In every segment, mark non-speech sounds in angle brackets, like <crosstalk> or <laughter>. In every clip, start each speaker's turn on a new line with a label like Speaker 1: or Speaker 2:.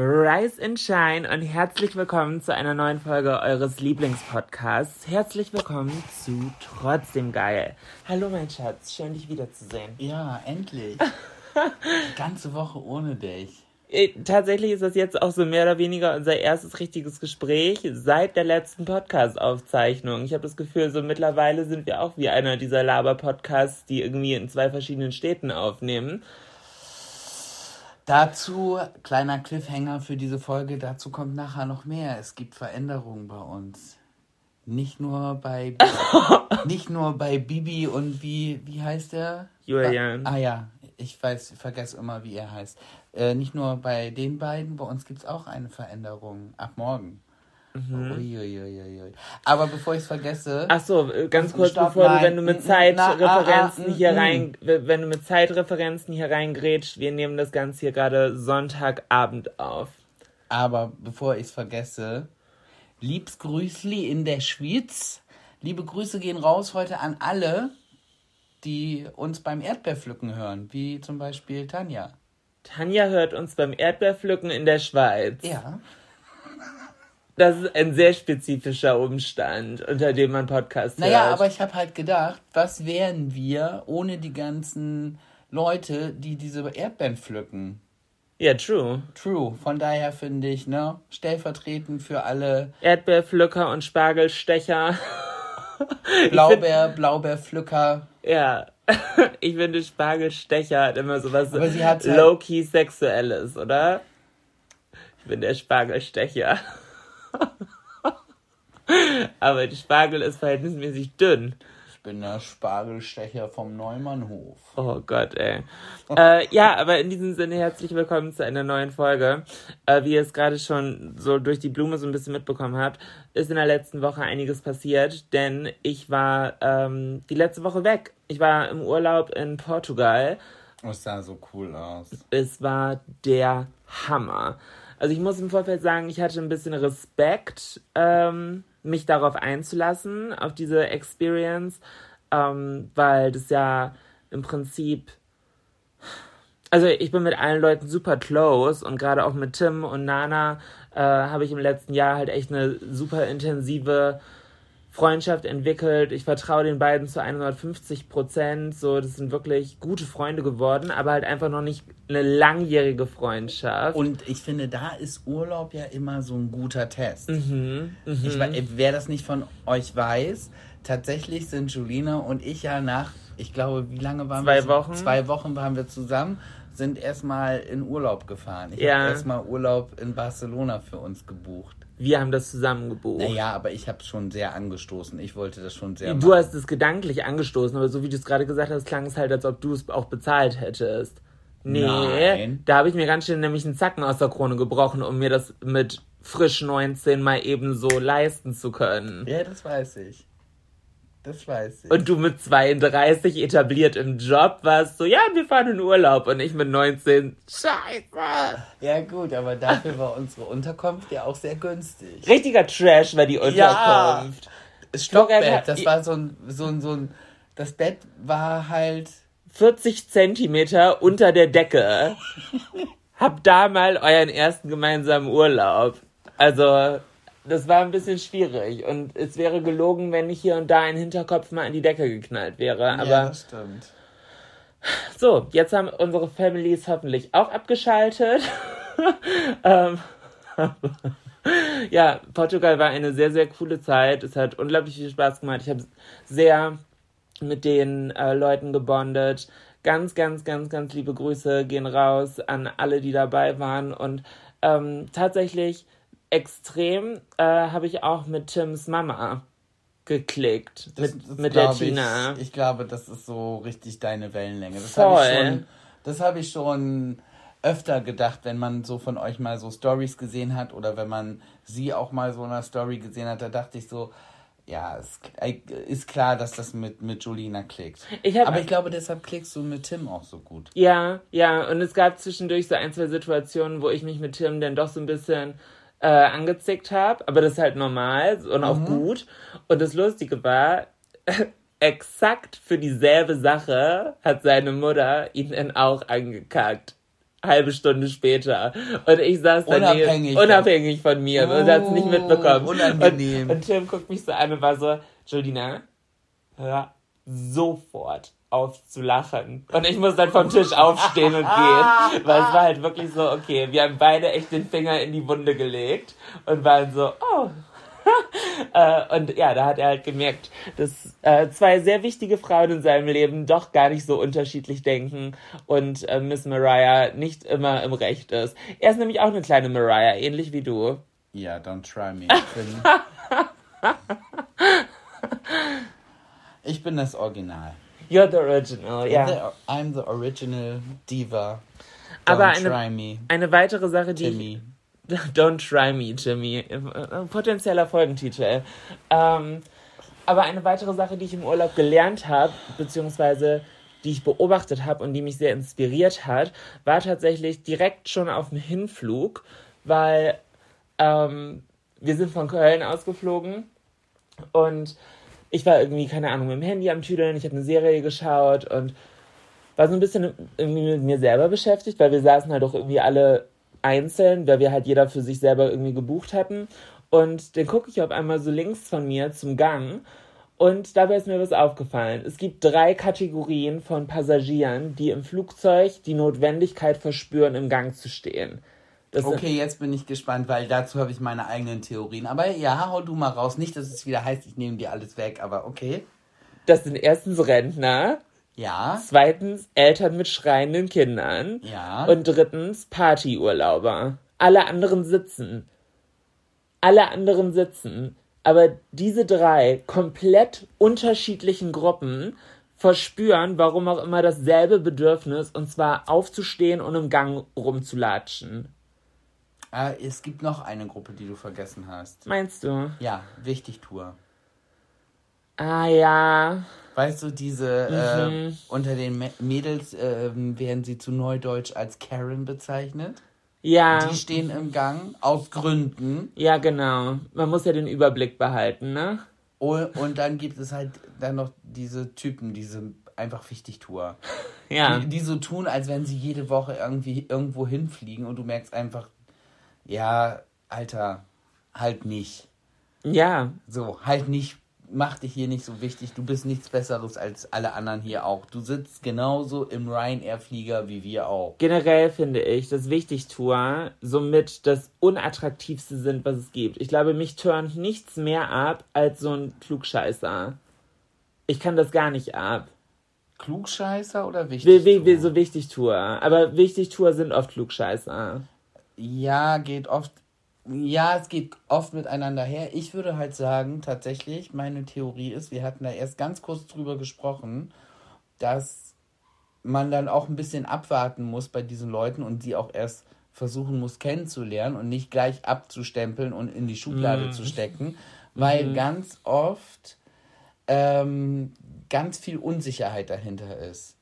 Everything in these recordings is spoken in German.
Speaker 1: Rise and Shine und herzlich willkommen zu einer neuen Folge eures Lieblingspodcasts. Herzlich willkommen zu Trotzdem Geil. Hallo mein Schatz, schön dich wiederzusehen.
Speaker 2: Ja, endlich. <laughs> Die ganze Woche ohne dich.
Speaker 1: Äh, Tatsächlich ist das jetzt auch so mehr oder weniger unser erstes richtiges Gespräch seit der letzten Podcast-Aufzeichnung. Ich habe das Gefühl, so mittlerweile sind wir auch wie einer dieser Laber-Podcasts, die irgendwie in zwei verschiedenen Städten aufnehmen.
Speaker 2: Dazu, kleiner Cliffhanger für diese Folge, dazu kommt nachher noch mehr. Es gibt Veränderungen bei uns. Nicht nur bei <laughs> nicht nur bei Bibi und wie, wie heißt der?
Speaker 1: Julian.
Speaker 2: Ah ja, ich weiß, ich vergesse immer, wie er heißt. Äh, nicht nur bei den beiden, bei uns gibt es auch eine Veränderung ab morgen. Uiuiuiui. Aber bevor ich es vergesse.
Speaker 1: Ach so, äh, ganz kurz
Speaker 2: Stopp,
Speaker 1: bevor du,
Speaker 2: nein.
Speaker 1: wenn du mit
Speaker 2: na,
Speaker 1: Zeitreferenzen
Speaker 2: ah, ah,
Speaker 1: hier
Speaker 2: mm,
Speaker 1: rein, wenn du mit Zeitreferenzen hier reingrätscht, wir nehmen das Ganze hier gerade Sonntagabend auf.
Speaker 2: Aber bevor ich es vergesse, liebs Grüßli in der Schweiz. Liebe Grüße gehen raus heute an alle, die uns beim Erdbeerpflücken hören, wie zum Beispiel Tanja.
Speaker 1: Tanja hört uns beim Erdbeerpflücken in der Schweiz.
Speaker 2: Ja.
Speaker 1: Das ist ein sehr spezifischer Umstand, unter dem man Podcast
Speaker 2: Naja,
Speaker 1: hört.
Speaker 2: aber ich habe halt gedacht, was wären wir ohne die ganzen Leute, die diese Erdbeeren pflücken?
Speaker 1: Ja, true.
Speaker 2: True. Von daher finde ich, ne, stellvertretend für alle
Speaker 1: Erdbeerpflücker und Spargelstecher.
Speaker 2: Blaubeer, Blaubeerpflücker.
Speaker 1: Ja. <laughs> Ich finde, Spargelstecher hat immer
Speaker 2: sie hat halt-
Speaker 1: low-key Sexuelles, oder? Ich bin der Spargelstecher. <laughs> Aber der Spargel ist verhältnismäßig dünn.
Speaker 2: Ich bin der Spargelstecher vom Neumannhof.
Speaker 1: Oh Gott, ey. äh, ja, aber in diesem Sinne herzlich willkommen zu einer neuen Folge. Äh, wie ihr es gerade schon so durch die Blume so ein bisschen mitbekommen habt, ist in der letzten Woche einiges passiert, denn ich war ähm, die letzte Woche weg. Ich war im Urlaub in Portugal.
Speaker 2: Es sah so cool aus.
Speaker 1: Es war der Hammer. Also ich muss im Vorfeld sagen, ich hatte ein bisschen Respekt, ähm, mich darauf einzulassen, auf diese Experience, ähm, weil das ja im Prinzip also ich bin mit allen Leuten super close und gerade auch mit Tim und Nana äh, habe ich im letzten Jahr halt echt eine super intensive Freundschaft entwickelt. Ich vertraue den beiden zu 150 Prozent. So, das sind wirklich gute Freunde geworden, aber halt einfach noch nicht eine langjährige Freundschaft.
Speaker 2: Und ich finde, da ist Urlaub ja immer so ein guter Test.
Speaker 1: Mhm,
Speaker 2: Ich, wei- wer das nicht von euch weiß, tatsächlich sind Julina und ich ja nach, ich glaube, wie lange waren
Speaker 1: Zwei
Speaker 2: wir? zu-
Speaker 1: Wochen.
Speaker 2: Zwei Wochen waren wir zusammen, sind erstmal in Urlaub gefahren. Ich
Speaker 1: Ja.
Speaker 2: habe erstmal Urlaub in Barcelona für uns gebucht.
Speaker 1: Wir haben das zusammen gebucht.
Speaker 2: Naja, aber ich habe schon sehr angestoßen. Ich wollte das schon sehr
Speaker 1: Du
Speaker 2: machen.
Speaker 1: hast es gedanklich angestoßen, aber so wie du es gerade gesagt hast, klang es halt, als ob du es auch bezahlt hättest. Nee,
Speaker 2: Nein.
Speaker 1: da habe ich mir ganz schön nämlich einen Zacken aus der Krone gebrochen, um mir das mit frisch 19 mal eben so leisten zu können.
Speaker 2: Ja, das weiß ich. Das weiß ich.
Speaker 1: Und du mit 32 etabliert im Job warst so, ja, wir fahren in Urlaub. Und ich mit 19, scheiße.
Speaker 2: ja gut, aber dafür war unsere Unterkunft ja auch sehr günstig.
Speaker 1: Richtiger Trash war die Unterkunft.
Speaker 2: Stockbett, das war so ein, so ein, so ein, das Bett war halt,
Speaker 1: 40 Zentimeter unter der Decke. <laughs> Habt da mal euren ersten gemeinsamen Urlaub. Also, das war ein bisschen schwierig. Und es wäre gelogen, wenn nicht hier und da ein Hinterkopf mal an die Decke geknallt wäre. Aber
Speaker 2: ja, das stimmt.
Speaker 1: so, jetzt haben unsere Families hoffentlich auch abgeschaltet. <laughs> ähm, <laughs> ja, Portugal war eine sehr, sehr coole Zeit. Es hat unglaublich viel Spaß gemacht. Ich habe sehr mit den äh, Leuten gebondet. Ganz, ganz, ganz, ganz liebe Grüße gehen raus an alle, die dabei waren. Und ähm, tatsächlich extrem äh, habe ich auch mit Tims Mama geklickt.
Speaker 2: Das-
Speaker 1: mit
Speaker 2: das
Speaker 1: mit der Tina.
Speaker 2: Ich, glaube, das ist so richtig deine Wellenlänge. Das habe ich schon. Das habe ich schon öfter gedacht, wenn man so von euch mal so Stories gesehen hat oder wenn man sie auch mal so in einer Story gesehen hat, da dachte ich so, ja, es ist klar, dass das mit, mit Julina klickt.
Speaker 1: Ich
Speaker 2: Aber ich glaube, deshalb klickst du mit Tim auch so gut.
Speaker 1: Ja, ja, und es gab zwischendurch so ein, zwei Situationen, wo ich mich mit Tim dann doch so ein bisschen äh, angezickt habe, aber das ist halt normal und auch gut. Und das Lustige war, <laughs> exakt für dieselbe Sache hat seine Mutter ihn dann auch angekackt. Halbe Stunde später. Und ich saß daneben,
Speaker 2: Unabhängig von-
Speaker 1: unabhängig von mir und hat es nicht
Speaker 2: Oh,
Speaker 1: mitbekommen.
Speaker 2: unangenehm.
Speaker 1: Und, und Tim guckt mich so an und war so, Jolina, hör sofort auf zu lachen. Und ich muss dann vom Tisch aufstehen und gehen. <laughs> Weil es war halt wirklich so, okay, wir haben beide echt den Finger in die Wunde gelegt und waren so, oh. <laughs> äh, und ja, da hat er halt gemerkt, dass äh, zwei sehr wichtige Frauen in seinem Leben doch gar nicht so unterschiedlich denken und äh, Miss Mariah nicht immer im Recht ist. Er ist nämlich auch eine kleine Mariah, ähnlich wie du.
Speaker 2: Ja, don't try me. Ich bin, <laughs> ich bin das Original.
Speaker 1: You're the original, ja.
Speaker 2: The, I'm the original diva. Don't
Speaker 1: Aber eine-
Speaker 2: try me,
Speaker 1: Eine weitere Sache, die ich,
Speaker 2: Timmy. <laughs>
Speaker 1: Don't try me, Jimmy. Potenzieller Folgentitel. Ähm, aber eine weitere Sache, die ich im Urlaub gelernt habe, beziehungsweise die ich beobachtet habe und die mich sehr inspiriert hat, war tatsächlich direkt schon auf dem Hinflug, weil ähm, wir sind von Köln ausgeflogen und ich war irgendwie, keine Ahnung, mit dem Handy am Tüdeln, ich habe eine Serie geschaut und war so ein bisschen irgendwie mit mir selber beschäftigt, weil wir saßen halt auch irgendwie alle einzeln, weil wir halt jeder für sich selber irgendwie gebucht hatten. Und dann gucke ich auf einmal so links von mir zum Gang und dabei ist mir was aufgefallen. Es gibt drei Kategorien von Passagieren, die im Flugzeug die Notwendigkeit verspüren, im Gang zu stehen. Das
Speaker 2: Okay, jetzt bin ich gespannt, weil dazu habe ich meine eigenen Theorien. Aber ja, hau du mal raus. Nicht, dass es wieder heißt, ich nehme dir alles weg, aber okay.
Speaker 1: Das sind erstens Rentner,
Speaker 2: Ja,
Speaker 1: zweitens Eltern mit schreienden Kindern
Speaker 2: ja.
Speaker 1: und drittens Partyurlauber. Alle anderen sitzen. Alle anderen sitzen. Aber diese drei komplett unterschiedlichen Gruppen verspüren, warum auch immer, dasselbe Bedürfnis, und zwar aufzustehen und im Gang rumzulatschen.
Speaker 2: Ah, es gibt noch eine Gruppe, die du vergessen hast.
Speaker 1: Meinst du?
Speaker 2: Ja, Wichtigtour.
Speaker 1: Ah ja.
Speaker 2: Weißt du, diese
Speaker 1: Mhm.
Speaker 2: äh, unter den Mä- Mädels ähm, werden sie zu Neudeutsch als Karen bezeichnet.
Speaker 1: Ja.
Speaker 2: Die stehen im Gang aus Gründen.
Speaker 1: Ja, genau. Man muss ja den Überblick behalten, ne?
Speaker 2: Oh, Und dann gibt es halt dann noch diese Typen, diese einfach Wichtigtour. <laughs>
Speaker 1: Ja.
Speaker 2: Die, die so tun, als wenn sie jede Woche irgendwie irgendwo hinfliegen und du merkst einfach, ja, Alter, halt nicht.
Speaker 1: Ja.
Speaker 2: So, halt nicht, mach dich hier nicht so wichtig, du bist nichts Besseres als alle anderen hier auch. Du sitzt genauso im Ryanair-Flieger wie wir auch.
Speaker 1: Generell finde ich, dass Wichtigtour somit das unattraktivste sind, was es gibt. Ich glaube, mich turnt nichts mehr ab als so ein Klugscheißer. Ich kann das gar nicht ab.
Speaker 2: Klugscheißer oder Wichtigtour?
Speaker 1: will, will so Wichtigtour. Aber Wichtigtour sind oft Klugscheißer.
Speaker 2: Ja, geht oft. Ja, es geht oft miteinander her. Ich würde halt sagen, tatsächlich, meine Theorie ist, wir hatten da erst ganz kurz drüber gesprochen, dass man dann auch ein bisschen abwarten muss bei diesen Leuten und sie auch erst versuchen muss kennenzulernen und nicht gleich abzustempeln und in die Schublade zu stecken, weil ganz oft ähm, ganz viel Unsicherheit dahinter ist.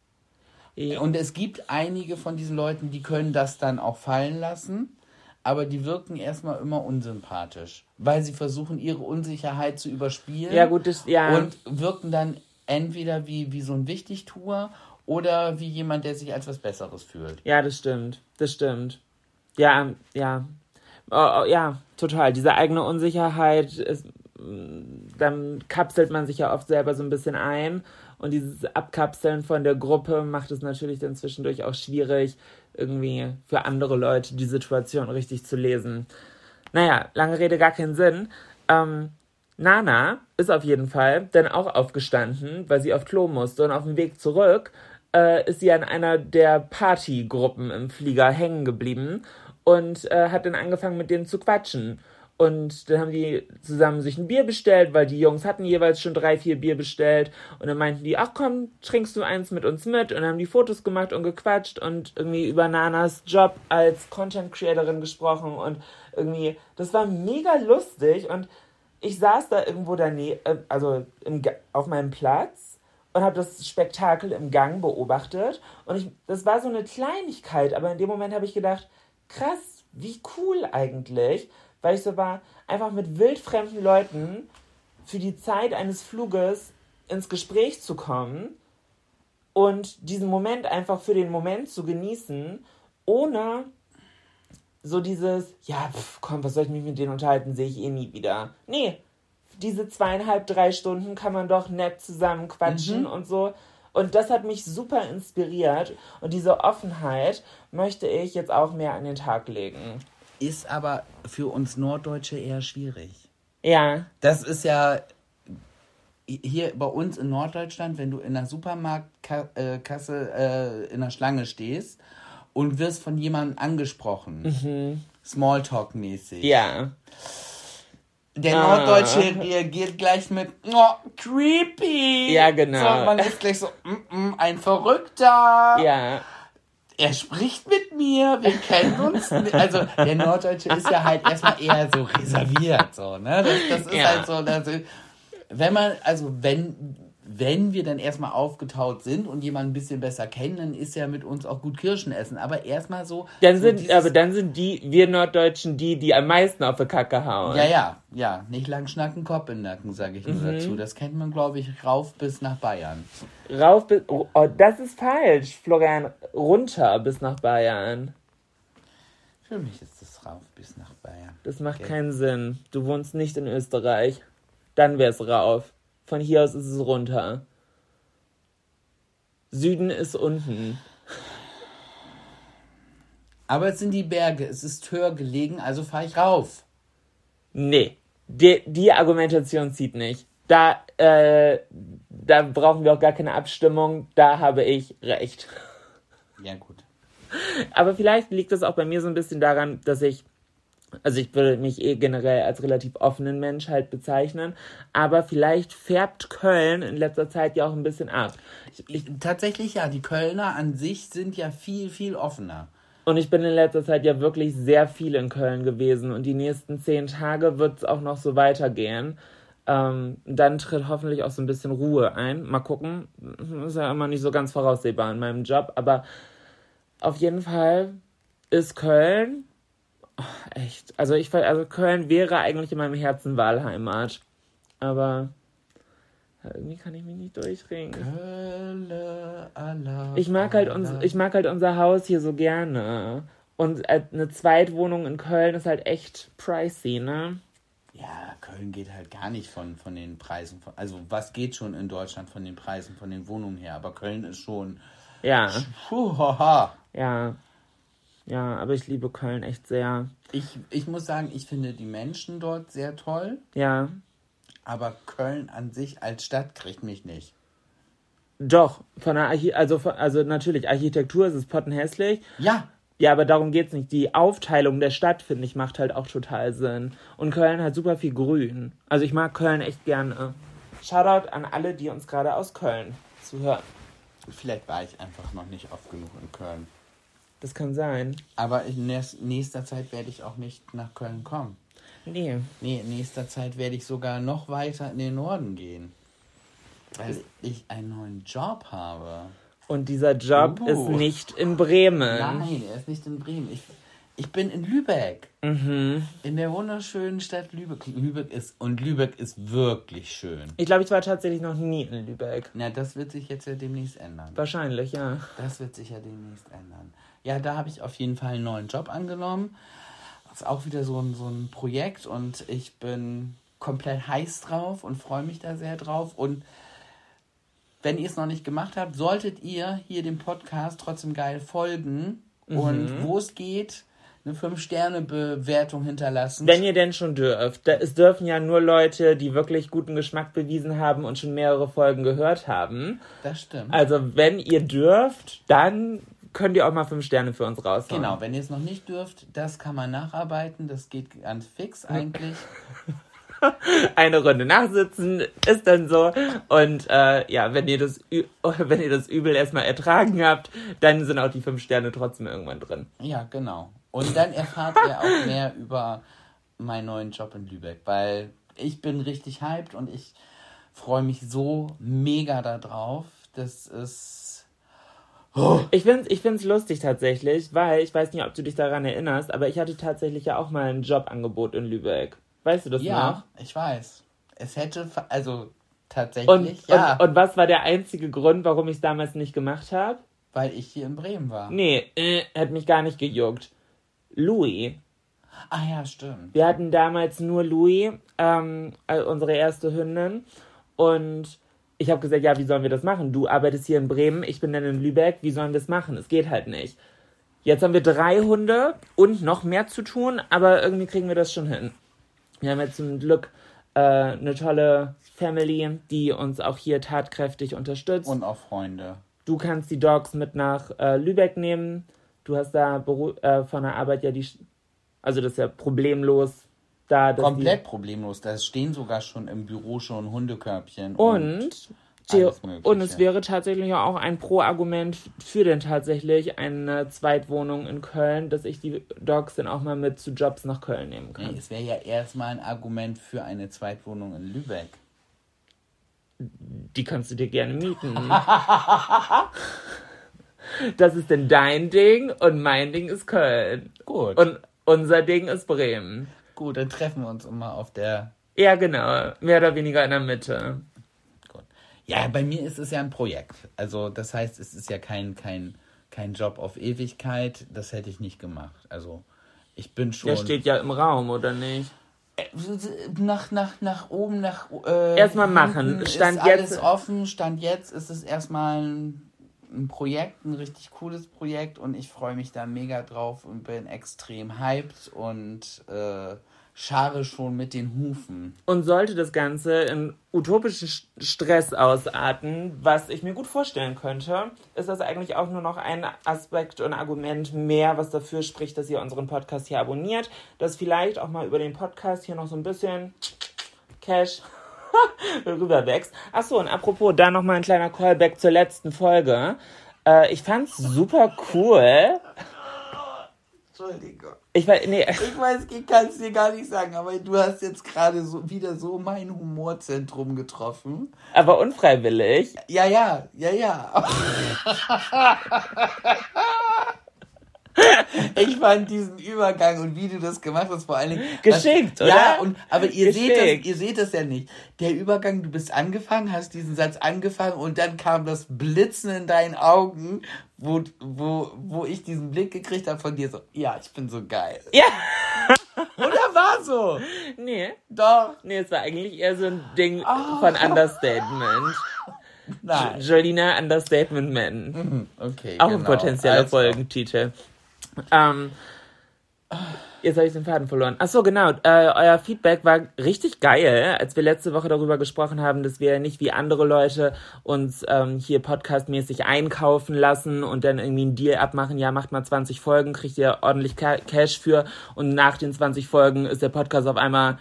Speaker 2: Und es gibt einige von diesen Leuten, die können das dann auch fallen lassen, aber die wirken erstmal immer unsympathisch, weil sie versuchen, ihre Unsicherheit zu überspielen.
Speaker 1: Ja, gut, das, ja.
Speaker 2: Und wirken dann entweder wie, wie so ein Wichtigtuer oder wie jemand, der sich als was Besseres fühlt.
Speaker 1: Ja, das stimmt. Das stimmt. Ja, ja. Oh, oh, ja, total. Diese eigene Unsicherheit, ist, mm, dann kapselt man sich ja oft selber so ein bisschen ein. Und dieses Abkapseln von der Gruppe macht es natürlich dann zwischendurch auch schwierig, irgendwie für andere Leute die Situation richtig zu lesen. Naja, lange Rede, gar keinen Sinn. Ähm, Nana ist auf jeden Fall dann auch aufgestanden, weil sie auf Klo musste und auf dem Weg zurück äh, ist sie an einer der Partygruppen im Flieger hängen geblieben und äh, hat dann angefangen mit denen zu quatschen. Und dann haben die zusammen sich ein Bier bestellt, weil die Jungs hatten jeweils schon drei, vier Bier bestellt. Und dann meinten die, ach komm, trinkst du eins mit uns mit? Und dann haben die Fotos gemacht und gequatscht und irgendwie über Nanas Job als Content Creatorin gesprochen. Und irgendwie, das war mega lustig. Und ich saß da irgendwo daneben, äh, also im, auf meinem Platz und habe das Spektakel im Gang beobachtet. Und ich, das war so eine Kleinigkeit, aber in dem Moment habe ich gedacht, krass, wie cool eigentlich weil ich so war, einfach mit wildfremden Leuten für die Zeit eines Fluges ins Gespräch zu kommen und diesen Moment einfach für den Moment zu genießen, ohne so dieses, ja, pf, komm, was soll ich mich mit denen unterhalten, sehe ich eh nie wieder. Nee, diese zweieinhalb, drei Stunden kann man doch nett zusammen quatschen mhm. und so. Und das hat mich super inspiriert. Und diese Offenheit möchte ich jetzt auch mehr an den Tag legen
Speaker 2: ist aber für uns Norddeutsche eher schwierig.
Speaker 1: Ja.
Speaker 2: Das ist ja hier bei uns in Norddeutschland, wenn du in der Supermarktkasse äh, in der Schlange stehst und wirst von jemandem angesprochen, mhm. Smalltalk-mäßig.
Speaker 1: Ja.
Speaker 2: Der ah. Norddeutsche reagiert gleich mit oh, creepy.
Speaker 1: Ja, genau.
Speaker 2: So, man ist gleich so mm, mm, ein Verrückter.
Speaker 1: Ja
Speaker 2: er spricht mit mir, wir kennen uns. <laughs> Also der Norddeutsche ist ja halt erstmal eher so reserviert, so, ne? Das, das ist ja. halt so, das, wenn man, also wenn, wenn wir dann erstmal aufgetaut sind und jemanden ein bisschen besser kennen, dann ist er mit uns auch gut Kirschen essen. Aber erstmal so.
Speaker 1: Dann sind, so aber dann sind die, wir Norddeutschen, die, die am meisten auf die Kacke hauen.
Speaker 2: Ja, ja, ja. Nicht lang schnacken, Kopf in den Nacken, sage ich nur mhm. dazu. Das kennt man, glaube ich, rauf bis nach Bayern.
Speaker 1: Rauf bis, oh, oh, das ist falsch, Florian. Runter bis nach Bayern.
Speaker 2: Für mich ist das rauf bis nach Bayern.
Speaker 1: Das macht okay. keinen Sinn. Du wohnst nicht in Österreich. Dann wär's rauf. Von hier aus ist es runter. Süden ist unten.
Speaker 2: Aber es sind die Berge, es ist höher gelegen, also fahre ich rauf.
Speaker 1: Nee, die, die Argumentation zieht nicht. Da, äh, da brauchen wir auch gar keine Abstimmung, da habe ich recht.
Speaker 2: Ja, gut.
Speaker 1: Aber vielleicht liegt das auch bei mir so ein bisschen daran, dass ich also ich würde mich eh generell als relativ offenen Mensch halt bezeichnen, aber vielleicht färbt Köln in letzter Zeit ja auch ein bisschen ab.
Speaker 2: Ich, ich, Tatsächlich ja, die Kölner an sich sind ja viel, viel offener.
Speaker 1: Und ich bin in letzter Zeit ja wirklich sehr viel in Köln gewesen und die nächsten zehn Tage wird es auch noch so weitergehen. Ähm, dann tritt hoffentlich auch so ein bisschen Ruhe ein. Mal gucken. Ist ja immer nicht so ganz voraussehbar in meinem Job, aber auf jeden Fall ist Köln Oh, echt. Also ich also Köln wäre eigentlich in meinem Herzen Wahlheimat. Aber irgendwie kann ich mich nicht durchringen.
Speaker 2: Kölle, Allah,
Speaker 1: ich mag halt uns, ich mag halt unser Haus hier so gerne. Und äh, eine Zweitwohnung in Köln ist halt echt pricey, ne?
Speaker 2: Ja, Köln geht halt gar nicht von, von den Preisen. Von, also was geht schon in Deutschland von den Preisen, von den Wohnungen her? Aber Köln ist schon.
Speaker 1: Ja.
Speaker 2: Puh, haha.
Speaker 1: Ja. Ja, aber ich liebe Köln echt sehr.
Speaker 2: Ich, ich muss sagen, ich finde die Menschen dort sehr toll.
Speaker 1: Ja.
Speaker 2: Aber Köln an sich als Stadt kriegt mich nicht.
Speaker 1: Doch, von der Archi also, also natürlich, Architektur ist es pottenhässlich.
Speaker 2: Ja.
Speaker 1: Ja, aber darum geht es nicht. Die Aufteilung der Stadt, finde ich, macht halt auch total Sinn. Und Köln hat super viel Grün. Also ich mag Köln echt gerne. Shoutout an alle, die uns gerade aus Köln zuhören.
Speaker 2: Vielleicht war ich einfach noch nicht oft genug in Köln.
Speaker 1: Das kann sein.
Speaker 2: Aber in nächster Zeit werde ich auch nicht nach Köln kommen.
Speaker 1: Nee.
Speaker 2: Nee, in nächster Zeit werde ich sogar noch weiter in den Norden gehen. Weil ich einen neuen Job habe.
Speaker 1: Und dieser Job uh. ist nicht in Bremen.
Speaker 2: Nein, er ist nicht in Bremen. Ich, ich bin in Lübeck.
Speaker 1: Mhm.
Speaker 2: In der wunderschönen Stadt Lübeck. Lübeck ist, und Lübeck ist wirklich schön.
Speaker 1: Ich glaube, ich war tatsächlich noch nie in Lübeck.
Speaker 2: Na, das wird sich jetzt ja demnächst ändern.
Speaker 1: Wahrscheinlich, ja.
Speaker 2: Das wird sich ja demnächst ändern. Ja, da habe ich auf jeden Fall einen neuen Job angenommen. Das ist auch wieder so ein, so ein Projekt und ich bin komplett heiß drauf und freue mich da sehr drauf. Und wenn ihr es noch nicht gemacht habt, solltet ihr hier dem Podcast trotzdem geil folgen und wo es geht, eine 5-Sterne-Bewertung hinterlassen.
Speaker 1: Wenn ihr denn schon dürft. Es dürfen ja nur Leute, die wirklich guten Geschmack bewiesen haben und schon mehrere Folgen gehört haben.
Speaker 2: das stimmt.
Speaker 1: Also, wenn ihr dürft, dann könnt ihr auch mal fünf Sterne für uns raushauen.
Speaker 2: Genau, wenn ihr es noch nicht dürft, das kann man nacharbeiten. Das geht ganz fix eigentlich. <laughs>
Speaker 1: Eine Runde nachsitzen ist dann so. Und äh, ja, wenn ihr, das, <laughs> wenn ihr das Übel erstmal ertragen habt, dann sind auch die fünf Sterne trotzdem irgendwann drin.
Speaker 2: Ja, genau. Und dann erfahrt ihr auch <laughs> mehr über meinen neuen Job in Lübeck, weil ich bin richtig hyped und ich freue mich so mega darauf. Das ist.
Speaker 1: Ich find's, ich find's lustig tatsächlich, weil ich weiß nicht, ob du dich daran erinnerst, aber ich hatte tatsächlich ja auch mal ein Jobangebot in Lübeck. Weißt du das noch?
Speaker 2: Ja, ich weiß. Es hätte. Also tatsächlich,
Speaker 1: Und,
Speaker 2: ja,
Speaker 1: und, und was war der einzige Grund, warum ich es damals nicht gemacht habe?
Speaker 2: weil ich hier in Bremen war.
Speaker 1: Nee, äh, hat mich gar nicht gejuckt. Louis.
Speaker 2: Ah ja, stimmt.
Speaker 1: Wir hatten damals nur Louis, ähm, äh, unsere erste Hündin. Und ich habe gesagt, ja, wie sollen wir das machen? Du arbeitest hier in Bremen, ich bin dann in Lübeck, wie sollen wir das machen? Es geht halt nicht. Jetzt haben wir drei Hunde und noch mehr zu tun, aber irgendwie kriegen wir das schon hin. Wir haben jetzt zum Glück äh, eine tolle Family, die uns auch hier tatkräftig unterstützt.
Speaker 2: Und auch Freunde.
Speaker 1: Du kannst die Dogs mit nach äh, Lübeck nehmen. Du hast da Beru äh, von der Arbeit ja die, also das ist ja problemlos da.
Speaker 2: Komplett problemlos. Da stehen sogar schon im Büro schon Hundekörbchen.
Speaker 1: Und,
Speaker 2: Mögliche.
Speaker 1: und es wäre tatsächlich auch ein Pro-Argument für denn tatsächlich eine Zweitwohnung in Köln, dass ich die Dogs dann auch mal mit zu Jobs nach Köln nehmen kann.
Speaker 2: Nee, es wäre ja erstmal ein Argument für eine Zweitwohnung in Lübeck.
Speaker 1: Die kannst du dir gerne mieten. <laughs> das ist denn dein Ding und mein Ding ist Köln.
Speaker 2: Gut.
Speaker 1: Und unser Ding ist Bremen.
Speaker 2: Gut, dann treffen wir uns immer auf der.
Speaker 1: Ja, genau. Mehr oder weniger in der Mitte.
Speaker 2: Gut. Ja, bei mir ist es ja ein Projekt. Also, das heißt, es ist ja kein, kein, kein Job auf Ewigkeit. Das hätte ich nicht gemacht. Also, ich bin schon.
Speaker 1: Der steht ja im Raum, oder nicht?
Speaker 2: nach, nach, nach oben, nach. Äh,
Speaker 1: Erstmal machen. Stand
Speaker 2: ist alles
Speaker 1: jetzt-
Speaker 2: offen. Stand jetzt ist es erstmal ein, ein Projekt, ein richtig cooles Projekt und ich freue mich da mega drauf und bin extrem hyped und äh, scharre schon mit den Hufen.
Speaker 1: Und sollte das Ganze in utopischen Sch- Stress ausarten, was ich mir gut vorstellen könnte, ist das eigentlich auch nur noch ein Aspekt und Argument mehr, was dafür spricht, dass ihr unseren Podcast hier abonniert, dass vielleicht auch mal über den Podcast hier noch so ein bisschen Cash <laughs> rüberwächst. Achso, und apropos, da noch mal ein kleiner Callback zur letzten Folge. Äh, ich fand's super cool.
Speaker 2: Entschuldigung.
Speaker 1: Ich weiß, nee,
Speaker 2: Ich weiß, ich kann es dir gar nicht sagen, aber du hast jetzt gerade so wieder so mein Humorzentrum getroffen.
Speaker 1: aber unfreiwillig.
Speaker 2: Ja, ja, ja, ja. <laughs> <laughs> Ich fand diesen Übergang und wie du das gemacht hast, vor allen Dingen.
Speaker 1: Geschickt,
Speaker 2: das, Ja,
Speaker 1: oder?
Speaker 2: und, aber ihr seht, das, ihr seht das ja nicht. Der Übergang, du bist angefangen, hast diesen Satz angefangen und dann kam das Blitzen in deinen Augen, wo, wo, wo ich diesen Blick gekriegt habe von dir so, ja, ich bin so geil.
Speaker 1: Ja.
Speaker 2: Oder war so?
Speaker 1: Nee.
Speaker 2: Doch.
Speaker 1: Nee, es war eigentlich eher so ein Ding von Understatement.
Speaker 2: Nein.
Speaker 1: Jolina Understatement Man.
Speaker 2: Okay.
Speaker 1: Auch ein
Speaker 2: genau.
Speaker 1: potenzieller
Speaker 2: Also,
Speaker 1: Folgentitel. Ähm, jetzt habe ich den Faden verloren. Ach so, genau. Äh, euer Feedback war richtig geil, als wir letzte Woche darüber gesprochen haben, dass wir nicht wie andere Leute uns ähm, hier podcastmäßig einkaufen lassen und dann irgendwie einen Deal abmachen. Ja, macht mal 20 Folgen, kriegt ihr ordentlich Ca Cash für und nach den 20 Folgen ist der Podcast auf einmal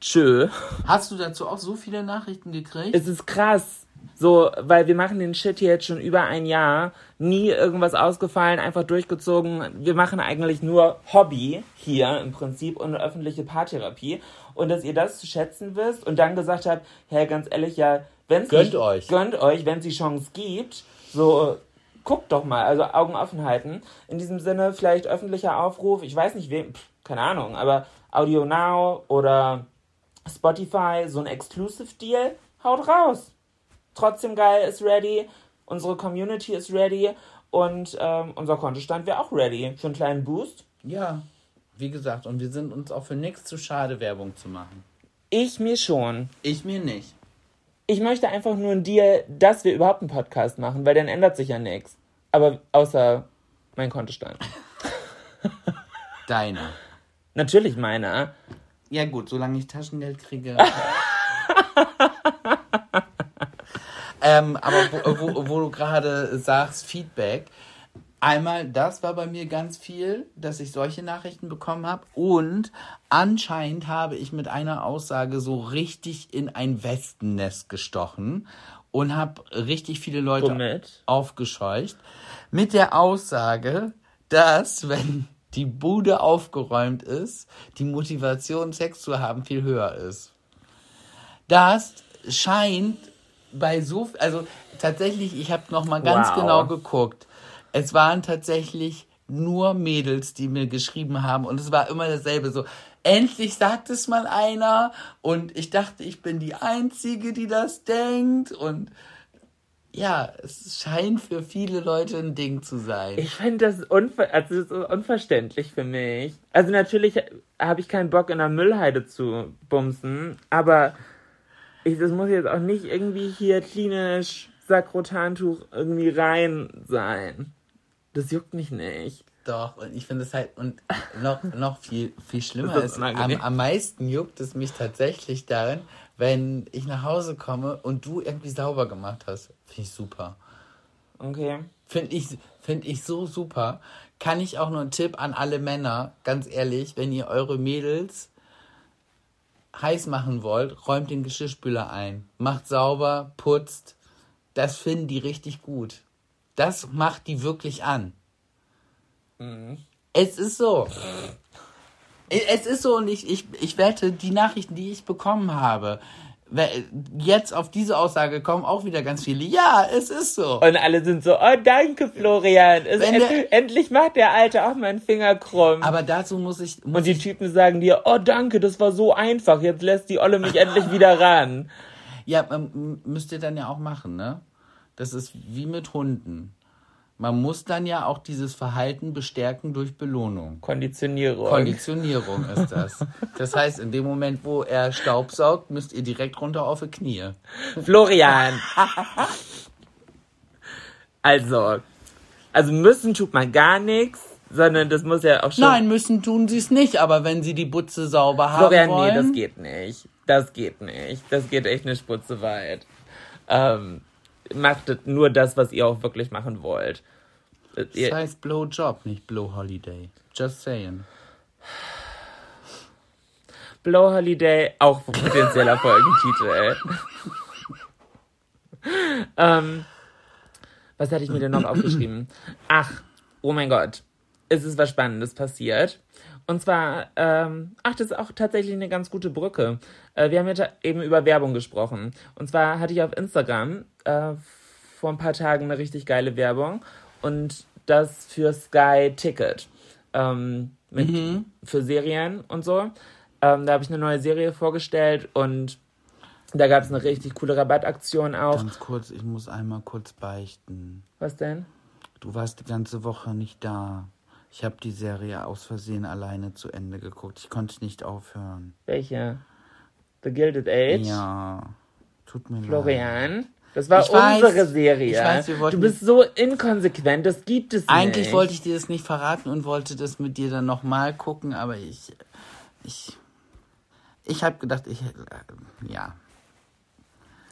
Speaker 1: tschö.
Speaker 2: Hast du dazu auch so viele Nachrichten gekriegt?
Speaker 1: Es ist krass. So, weil wir machen den Shit hier jetzt schon über ein Jahr. Nie irgendwas ausgefallen, einfach durchgezogen. Wir machen eigentlich nur Hobby hier im Prinzip und öffentliche Paartherapie. Und dass ihr das zu schätzen wisst und dann gesagt habt, hey, ganz ehrlich, ja, wenn's
Speaker 2: Gönnt euch.
Speaker 1: Gönnt euch, wenn es die Chance gibt. So, guckt doch mal, also Augen offen halten. In diesem Sinne vielleicht öffentlicher Aufruf, ich weiß nicht wem, pff, keine Ahnung, aber Audio Now oder Spotify, so ein Exclusive Deal, haut raus. Trotzdem geil ist ready, unsere Community ist ready und ähm, unser Kontostand wäre auch ready für einen kleinen Boost.
Speaker 2: Ja, wie gesagt, und wir sind uns auch für nichts zu schade, Werbung zu machen.
Speaker 1: Ich mir schon.
Speaker 2: Ich mir nicht.
Speaker 1: Ich möchte einfach nur einen Deal, dass wir überhaupt einen Podcast machen, weil dann ändert sich ja nichts. Aber außer mein Kontostand. <laughs>
Speaker 2: Deine.
Speaker 1: Natürlich meiner.
Speaker 2: Ja gut, solange ich Taschengeld kriege. <laughs> ähm, aber wo, wo, wo du gerade sagst, Feedback. Einmal, das war bei mir ganz viel, dass ich solche Nachrichten bekommen habe. Und anscheinend habe ich mit einer Aussage so richtig in ein Wespennest gestochen und habe richtig viele Leute
Speaker 1: Womit?
Speaker 2: aufgescheucht. Mit der Aussage, dass, wenn die Bude aufgeräumt ist, die Motivation, Sex zu haben, viel höher ist. Das scheint bei so, also tatsächlich, ich habe noch mal ganz
Speaker 1: Wow.
Speaker 2: genau geguckt. Es waren tatsächlich nur Mädels, die mir geschrieben haben und es war immer dasselbe so. Endlich sagt es mal einer und ich dachte, ich bin die Einzige, die das denkt und ja, es scheint für viele Leute ein Ding zu sein.
Speaker 1: Ich finde das, unver also das unverständlich für mich. Also natürlich habe ich keinen Bock in der Müllheide zu bumsen, aber ich, das muss jetzt auch nicht irgendwie hier klinisch Sakrotantuch irgendwie rein sein. Das juckt mich nicht.
Speaker 2: Doch, und ich finde es halt, und noch, noch viel, viel schlimmer ist,
Speaker 1: ist
Speaker 2: am, am meisten juckt es mich tatsächlich darin, wenn ich nach Hause komme und du irgendwie sauber gemacht hast. Finde ich super.
Speaker 1: Okay.
Speaker 2: Finde ich, find ich so super. Kann ich auch nur einen Tipp an alle Männer, ganz ehrlich, wenn ihr eure Mädels heiß machen wollt, räumt den Geschirrspüler ein. Macht sauber, putzt. Das finden die richtig gut. Das macht die wirklich an. Es ist so. Es ist so und ich, ich, ich wette, die Nachrichten, die ich bekommen habe, jetzt auf diese Aussage kommen auch wieder ganz viele. Ja, es ist so.
Speaker 1: Und alle sind so, oh danke Florian. Es,
Speaker 2: der-
Speaker 1: endlich macht der Alte auch mal einen Finger krumm.
Speaker 2: Aber dazu muss ich, muss
Speaker 1: Und die Typen sagen dir, oh danke, das war so einfach. Jetzt lässt die Olle mich endlich wieder ran.
Speaker 2: Ja, ähm, müsst ihr dann ja auch machen, ne? Das ist wie mit Hunden. Man muss dann ja auch dieses Verhalten bestärken durch Belohnung.
Speaker 1: Konditionierung.
Speaker 2: Konditionierung <laughs> ist das. Das heißt, in dem Moment, wo er Staub saugt, müsst ihr direkt runter auf die Knie.
Speaker 1: Florian. also, also müssen tut man gar nichts, sondern das muss ja auch schon.
Speaker 2: Nein, müssen tun sie es nicht, aber wenn sie die Butze sauber haben
Speaker 1: Florian,
Speaker 2: wollen...
Speaker 1: nee, das geht nicht. Das geht nicht. Das geht echt eine Sputze weit. Ähm, macht nur das, was ihr auch wirklich machen wollt. Äh,
Speaker 2: Das
Speaker 1: Ihr,
Speaker 2: heißt Blow Job, nicht Blow Holiday. Just saying.
Speaker 1: Blow Holiday, auch potenzieller Folgentitel. <laughs> ähm, was hatte ich mir denn noch aufgeschrieben? Ach, oh mein Gott. Es ist was Spannendes passiert. Und zwar, ähm, ach, das ist auch tatsächlich eine ganz gute Brücke. Äh, wir haben ja eben über Werbung gesprochen. Und zwar hatte ich auf Instagram äh, vor ein paar Tagen eine richtig geile Werbung. Und das für Sky Ticket. Ähm, mit, Für Serien und so. Ähm, da habe ich eine neue Serie vorgestellt und da gab es eine richtig coole Rabattaktion auch.
Speaker 2: Ganz kurz, ich muss einmal kurz beichten.
Speaker 1: Was denn?
Speaker 2: Du warst die ganze Woche nicht da. Ich habe die Serie aus Versehen alleine zu Ende geguckt. Ich konnte nicht aufhören.
Speaker 1: Welche? The Gilded Age?
Speaker 2: Ja, tut mir leid.
Speaker 1: Florian? Das war
Speaker 2: Ich weiß,
Speaker 1: unsere Serie.
Speaker 2: ich weiß, wir wollten-
Speaker 1: du bist so inkonsequent, das gibt es
Speaker 2: Eigentlich
Speaker 1: nicht.
Speaker 2: wollte ich dir das nicht verraten und wollte das mit dir dann nochmal gucken, aber ich, ich, ich habe gedacht, ich, äh, ja.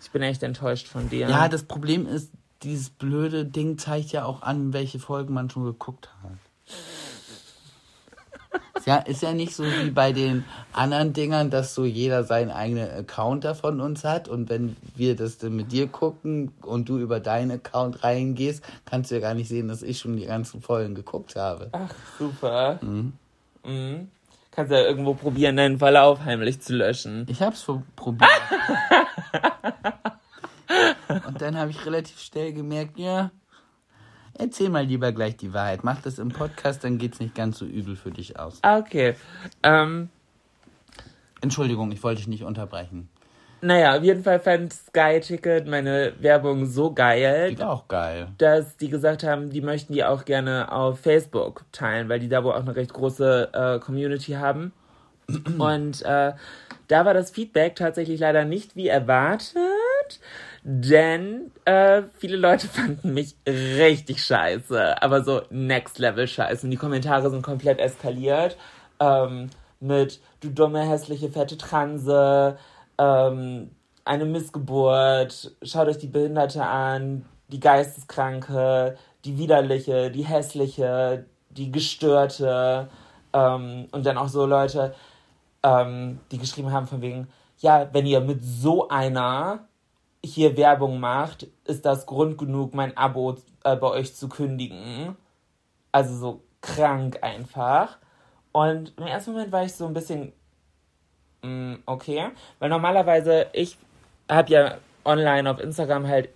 Speaker 1: Ich bin echt enttäuscht von dir.
Speaker 2: Ja, das Problem ist, dieses blöde Ding zeigt ja auch an, welche Folgen man schon geguckt hat. Ist ja, ist ja nicht so wie bei den anderen Dingern, dass so jeder seinen eigenen Account da von uns hat und wenn wir das dann mit dir gucken und du über deinen Account reingehst, kannst du ja gar nicht sehen, dass ich schon die ganzen Folgen geguckt habe.
Speaker 1: Ach, super. Mhm. Kannst ja irgendwo probieren, deinen Verlauf heimlich zu löschen.
Speaker 2: Ich hab's probiert. <laughs> und dann habe ich relativ schnell gemerkt, ja, erzähl mal lieber gleich die Wahrheit. Mach das im Podcast, dann geht's nicht ganz so übel für dich aus.
Speaker 1: Okay. Ähm,
Speaker 2: Entschuldigung, ich wollte dich nicht unterbrechen.
Speaker 1: naja, auf jeden Fall fand Sky Ticket meine Werbung so geil,
Speaker 2: Die war auch geil.
Speaker 1: dass die gesagt haben, die möchten die auch gerne auf Facebook teilen, weil die da wohl auch eine recht große äh, Community haben. Und äh, da war das Feedback tatsächlich leider nicht wie erwartet. Denn äh, viele Leute <laughs> fanden mich richtig scheiße, aber so Next Level scheiße. Und die Kommentare sind komplett eskaliert. Ähm, mit du dumme, hässliche, fette Transe, ähm, eine Missgeburt, schaut euch die Behinderte an, die Geisteskranke, die widerliche, die hässliche, die gestörte. Ähm, und dann auch so Leute, ähm, die geschrieben haben von wegen, ja, wenn ihr mit so einer hier Werbung macht, ist das Grund genug, mein Abo äh, bei euch zu kündigen. Also so krank einfach. Und im ersten Moment war ich so ein bisschen, mh, mm, okay, weil normalerweise, ich habe ja online auf Instagram halt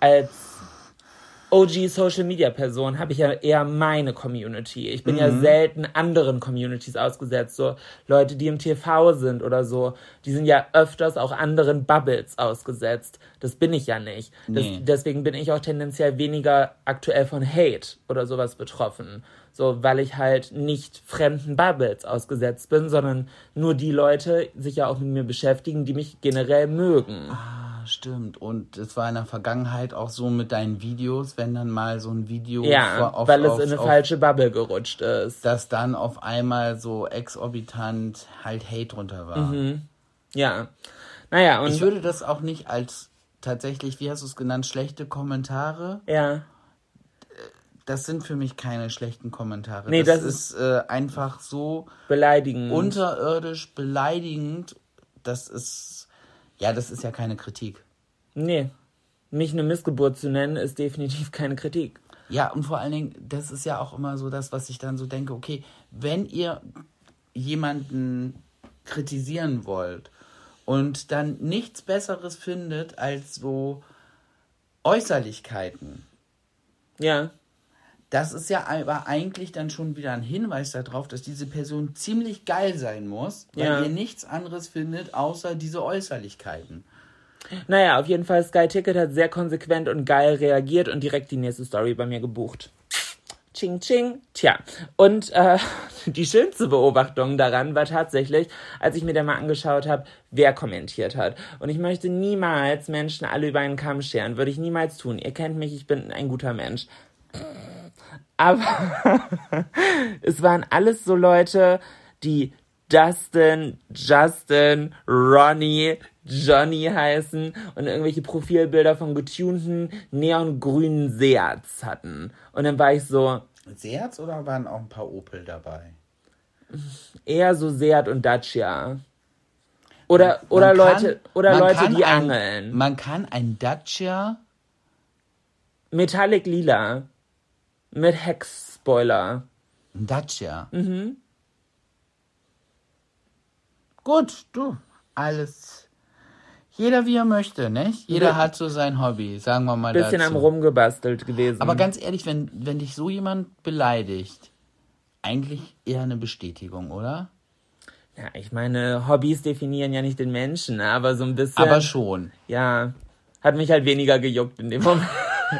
Speaker 1: als OG Social Media Person habe ich ja eher meine Community. Ich bin mhm. ja selten anderen Communities ausgesetzt. So Leute, die im TV sind oder so, die sind ja öfters auch anderen Bubbles ausgesetzt. Das bin ich ja nicht. Das, nee. Deswegen bin ich auch tendenziell weniger aktuell von Hate oder sowas betroffen. So, weil ich halt nicht fremden Bubbles ausgesetzt bin, sondern nur die Leute sich ja auch mit mir beschäftigen, die mich generell mögen.
Speaker 2: Ah stimmt. Und es war in der Vergangenheit auch so mit deinen Videos, wenn dann mal so ein Video.
Speaker 1: Ja, auf, weil auf, es in eine auf, falsche Bubble gerutscht ist.
Speaker 2: Dass dann auf einmal so exorbitant halt Hate drunter war. Mhm.
Speaker 1: Ja. Naja,
Speaker 2: und. Ich würde das auch nicht als tatsächlich, wie hast du es genannt, schlechte Kommentare.
Speaker 1: Ja.
Speaker 2: Das sind für mich keine schlechten Kommentare. Nee, das, das ist äh, einfach so
Speaker 1: beleidigend.
Speaker 2: Unterirdisch beleidigend. Das ist ja, das ist ja keine Kritik.
Speaker 1: Nee. Mich eine Missgeburt zu nennen, ist definitiv keine Kritik.
Speaker 2: Ja, und vor allen Dingen, das ist ja auch immer so das, was ich dann so denke, okay, wenn ihr jemanden kritisieren wollt und dann nichts Besseres findet als so Äußerlichkeiten.
Speaker 1: Ja.
Speaker 2: Das ist ja aber eigentlich dann schon wieder ein Hinweis darauf, dass diese Person ziemlich geil sein muss, weil ja. ihr nichts anderes findet, außer diese Äußerlichkeiten.
Speaker 1: Naja, auf jeden Fall, Sky Ticket hat sehr konsequent und geil reagiert und direkt die nächste Story bei mir gebucht. Ching, ching. Tja, und äh, <laughs> die schönste Beobachtung daran war tatsächlich, als ich mir dann mal angeschaut habe, wer kommentiert hat. Und ich möchte niemals Menschen alle über einen Kamm scheren. Würde ich niemals tun. Ihr kennt mich, ich bin ein guter Mensch. Aber <laughs> es waren alles so Leute, die Dustin, Justin, Ronnie, Johnny heißen und irgendwelche Profilbilder von getunten neongrünen Seats hatten. Und dann war ich so.
Speaker 2: Seats oder waren auch ein paar Opel dabei?
Speaker 1: Eher so Seat und Dacia. Oder, oder Leute, oder Leute, die ein, angeln.
Speaker 2: Man kann ein Dacia.
Speaker 1: Metallic Lila. Mit Hex-Spoiler.
Speaker 2: Dacia.
Speaker 1: Mhm.
Speaker 2: Gut, du, alles. Jeder wie er möchte, nicht? Jeder ja. hat so sein Hobby, sagen wir mal
Speaker 1: Bisschen dazu. am rumgebastelt gewesen.
Speaker 2: Aber ganz ehrlich, wenn, wenn dich so jemand beleidigt, eigentlich eher eine Bestätigung, oder?
Speaker 1: Ja, ich meine, Hobbys definieren ja nicht den Menschen, aber so ein bisschen.
Speaker 2: Aber schon.
Speaker 1: Ja, hat mich halt weniger gejuckt in dem Moment.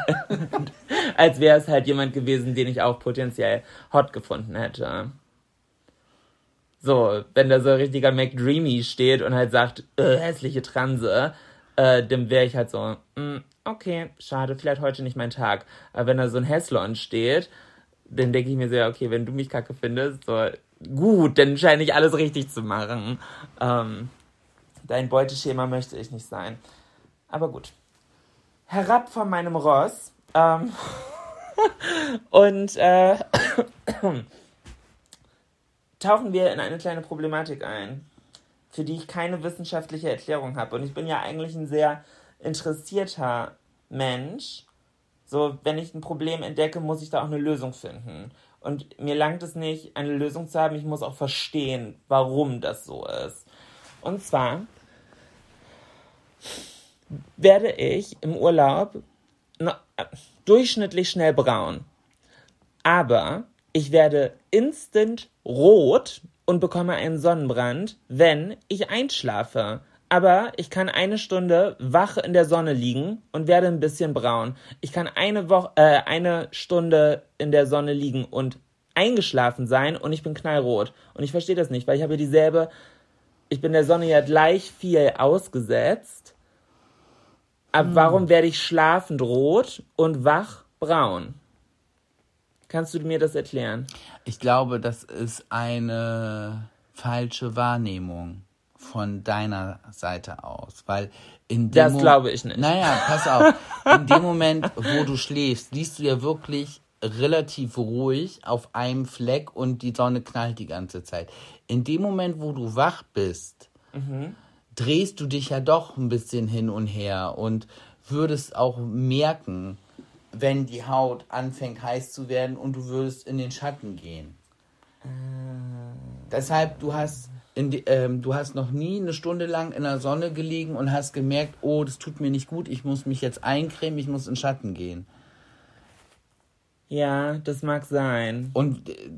Speaker 1: <laughs> als wäre es halt jemand gewesen, den ich auch potenziell hot gefunden hätte. So, wenn da so ein richtiger McDreamy steht und halt sagt, äh, hässliche Transe, äh, dann wäre ich halt so, mm, okay, schade, vielleicht heute nicht mein Tag. Aber wenn da so ein Häslon steht, dann denke ich mir so, ja, okay, wenn du mich kacke findest, so, gut, dann scheine ich alles richtig zu machen. Ähm, dein Beuteschema möchte ich nicht sein. Aber gut. Herab von meinem Ross. Ähm, <laughs> und äh, <coughs> tauchen wir in eine kleine Problematik ein, für die ich keine wissenschaftliche Erklärung habe. Und ich bin ja eigentlich ein sehr interessierter Mensch. So, wenn ich ein Problem entdecke, muss ich da auch eine Lösung finden. Und mir langt es nicht, eine Lösung zu haben. Ich muss auch verstehen, warum das so ist. Und zwar werde ich im Urlaub durchschnittlich schnell braun. Aber ich werde instant rot und bekomme einen Sonnenbrand, wenn ich einschlafe. Aber ich kann eine Stunde wach in der Sonne liegen und werde ein bisschen braun. Ich kann eine Woche, äh, eine Stunde in der Sonne liegen und eingeschlafen sein und ich bin knallrot. Und ich verstehe das nicht, weil ich habe dieselbe, ich bin der Sonne ja gleich viel ausgesetzt Aber warum werde ich schlafend rot und wach braun? Kannst du mir das erklären?
Speaker 2: Ich glaube, das ist eine falsche Wahrnehmung von deiner Seite aus, weil in dem
Speaker 1: Das glaube ich nicht.
Speaker 2: Naja, pass auf. In dem Moment, wo du schläfst, liegst du ja wirklich relativ ruhig auf einem Fleck und die Sonne knallt die ganze Zeit. In dem Moment, wo du wach bist, drehst du dich ja doch ein bisschen hin und her und würdest auch merken, wenn die Haut anfängt heiß zu werden und du würdest in den Schatten gehen. Deshalb, du hast, in die, ähm, du hast noch nie eine Stunde lang in der Sonne gelegen und hast gemerkt, oh, das tut mir nicht gut, ich muss mich jetzt eincremen, ich muss in den Schatten gehen.
Speaker 1: Ja, das mag sein.
Speaker 2: Und äh,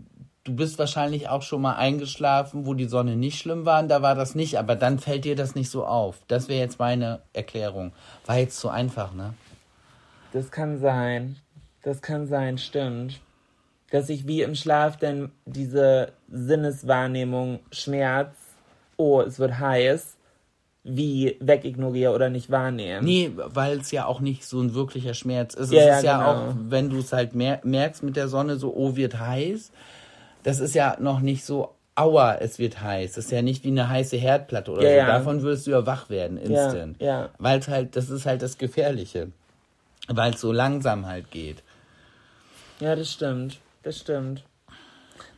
Speaker 2: du bist wahrscheinlich auch schon mal eingeschlafen, wo die Sonne nicht schlimm war, und da war das nicht, aber dann fällt dir das nicht so auf. Das wäre jetzt meine Erklärung. War jetzt so einfach, ne?
Speaker 1: Das kann sein. Das kann sein, stimmt. Dass ich wie im Schlaf denn diese Sinneswahrnehmung Schmerz, oh, es wird heiß, wie wegignoriere oder nicht wahrnehme.
Speaker 2: Nee, weil es ja auch nicht so ein wirklicher Schmerz ist.
Speaker 1: Ja,
Speaker 2: es
Speaker 1: ja,
Speaker 2: ist ja
Speaker 1: genau.
Speaker 2: auch, wenn du es halt mer merkst mit der Sonne, so, oh, wird heiß. Das ist ja noch nicht so, aua, es wird heiß. Das ist ja nicht wie eine heiße Herdplatte oder
Speaker 1: Ja,
Speaker 2: so.
Speaker 1: ja.
Speaker 2: Davon würdest du ja wach werden, instant.
Speaker 1: ja.
Speaker 2: Weil es halt, das ist halt das Gefährliche. Weil es so langsam halt geht.
Speaker 1: Ja, das stimmt. Das stimmt.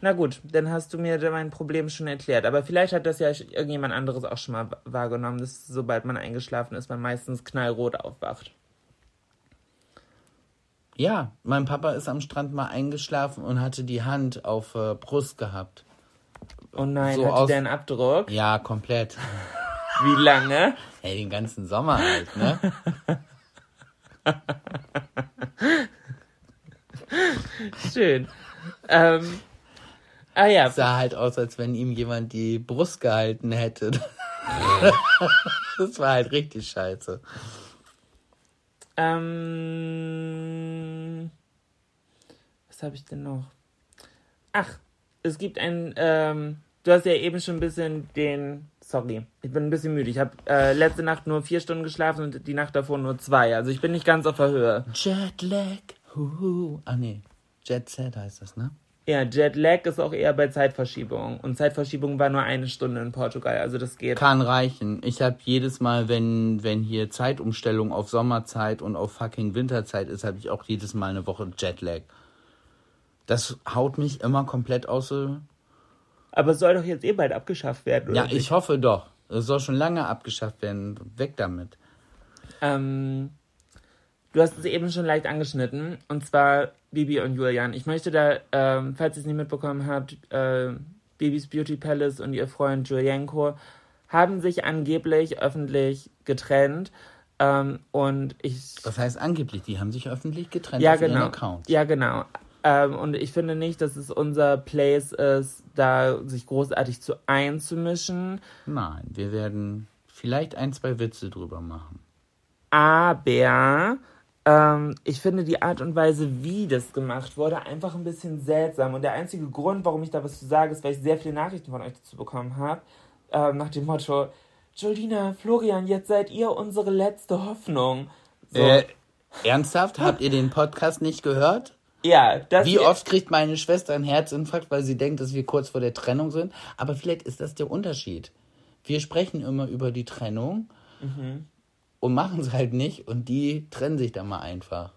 Speaker 1: Na gut, dann hast du mir mein Problem schon erklärt. Aber vielleicht hat das ja irgendjemand anderes auch schon mal wahrgenommen, dass sobald man eingeschlafen ist, man meistens knallrot aufwacht.
Speaker 2: Ja, mein Papa ist am Strand mal eingeschlafen und hatte die Hand auf äh, Brust gehabt.
Speaker 1: Oh nein,
Speaker 2: So
Speaker 1: hatte
Speaker 2: aus-
Speaker 1: der einen Abdruck?
Speaker 2: Ja, komplett. <laughs>
Speaker 1: Wie lange?
Speaker 2: Ey, den ganzen Sommer halt, ne? <laughs>
Speaker 1: Schön. Ähm, ah ja,
Speaker 2: sah halt aus, als wenn ihm jemand die Brust gehalten hätte. <laughs> das war halt richtig scheiße.
Speaker 1: Ähm, was habe ich denn noch? Ach, es gibt ein. Ähm, du hast ja eben schon ein bisschen den. Sorry, ich bin ein bisschen müde. Ich habe äh, letzte Nacht nur vier Stunden geschlafen und die Nacht davor nur zwei. Also ich bin nicht ganz auf der Höhe.
Speaker 2: Jetlag. Huhu. Ah nee, Jet Set heißt das, ne?
Speaker 1: Ja, Jetlag ist auch eher bei Zeitverschiebung. Und Zeitverschiebung war nur eine Stunde in Portugal. Also das geht.
Speaker 2: Kann reichen. Ich habe jedes Mal, wenn, wenn hier Zeitumstellung auf Sommerzeit und auf fucking Winterzeit ist, habe ich auch jedes Mal eine Woche Jetlag. Das haut mich immer komplett aus. äh,
Speaker 1: Aber es soll doch jetzt eh bald abgeschafft werden, oder?
Speaker 2: Ja, ich hoffe doch. Es soll schon lange abgeschafft werden. Weg damit.
Speaker 1: Ähm, du hast es eben schon leicht angeschnitten, und zwar Bibi und Julian. Ich möchte da, ähm, falls ihr es nicht mitbekommen habt, äh, Bibis Beauty Palace und ihr Freund Julienko haben sich angeblich öffentlich getrennt. Ähm, und ich.
Speaker 2: Das heißt angeblich, die haben sich öffentlich getrennt
Speaker 1: Ja,
Speaker 2: auf
Speaker 1: genau.
Speaker 2: Accounts.
Speaker 1: Ja, genau. Ähm, und ich finde nicht, dass es unser Place ist, da sich großartig zu einzumischen.
Speaker 2: Nein, wir werden vielleicht ein, zwei Witze drüber machen.
Speaker 1: Aber ähm, ich finde die Art und Weise, wie das gemacht wurde, einfach ein bisschen seltsam. Und der einzige Grund, warum ich da was zu sagen, ist, weil ich sehr viele Nachrichten von euch dazu bekommen habe. Ähm, nach dem Motto: Jolina, Florian, jetzt seid ihr unsere letzte Hoffnung. So.
Speaker 2: Äh, ernsthaft? Habt ihr den Podcast nicht gehört?
Speaker 1: Ja, das
Speaker 2: Wie oft kriegt meine Schwester einen Herzinfarkt, weil sie denkt, dass wir kurz vor der Trennung sind? Aber vielleicht ist das der Unterschied. Wir sprechen immer über die Trennung und machen es halt nicht und die trennen sich dann mal einfach.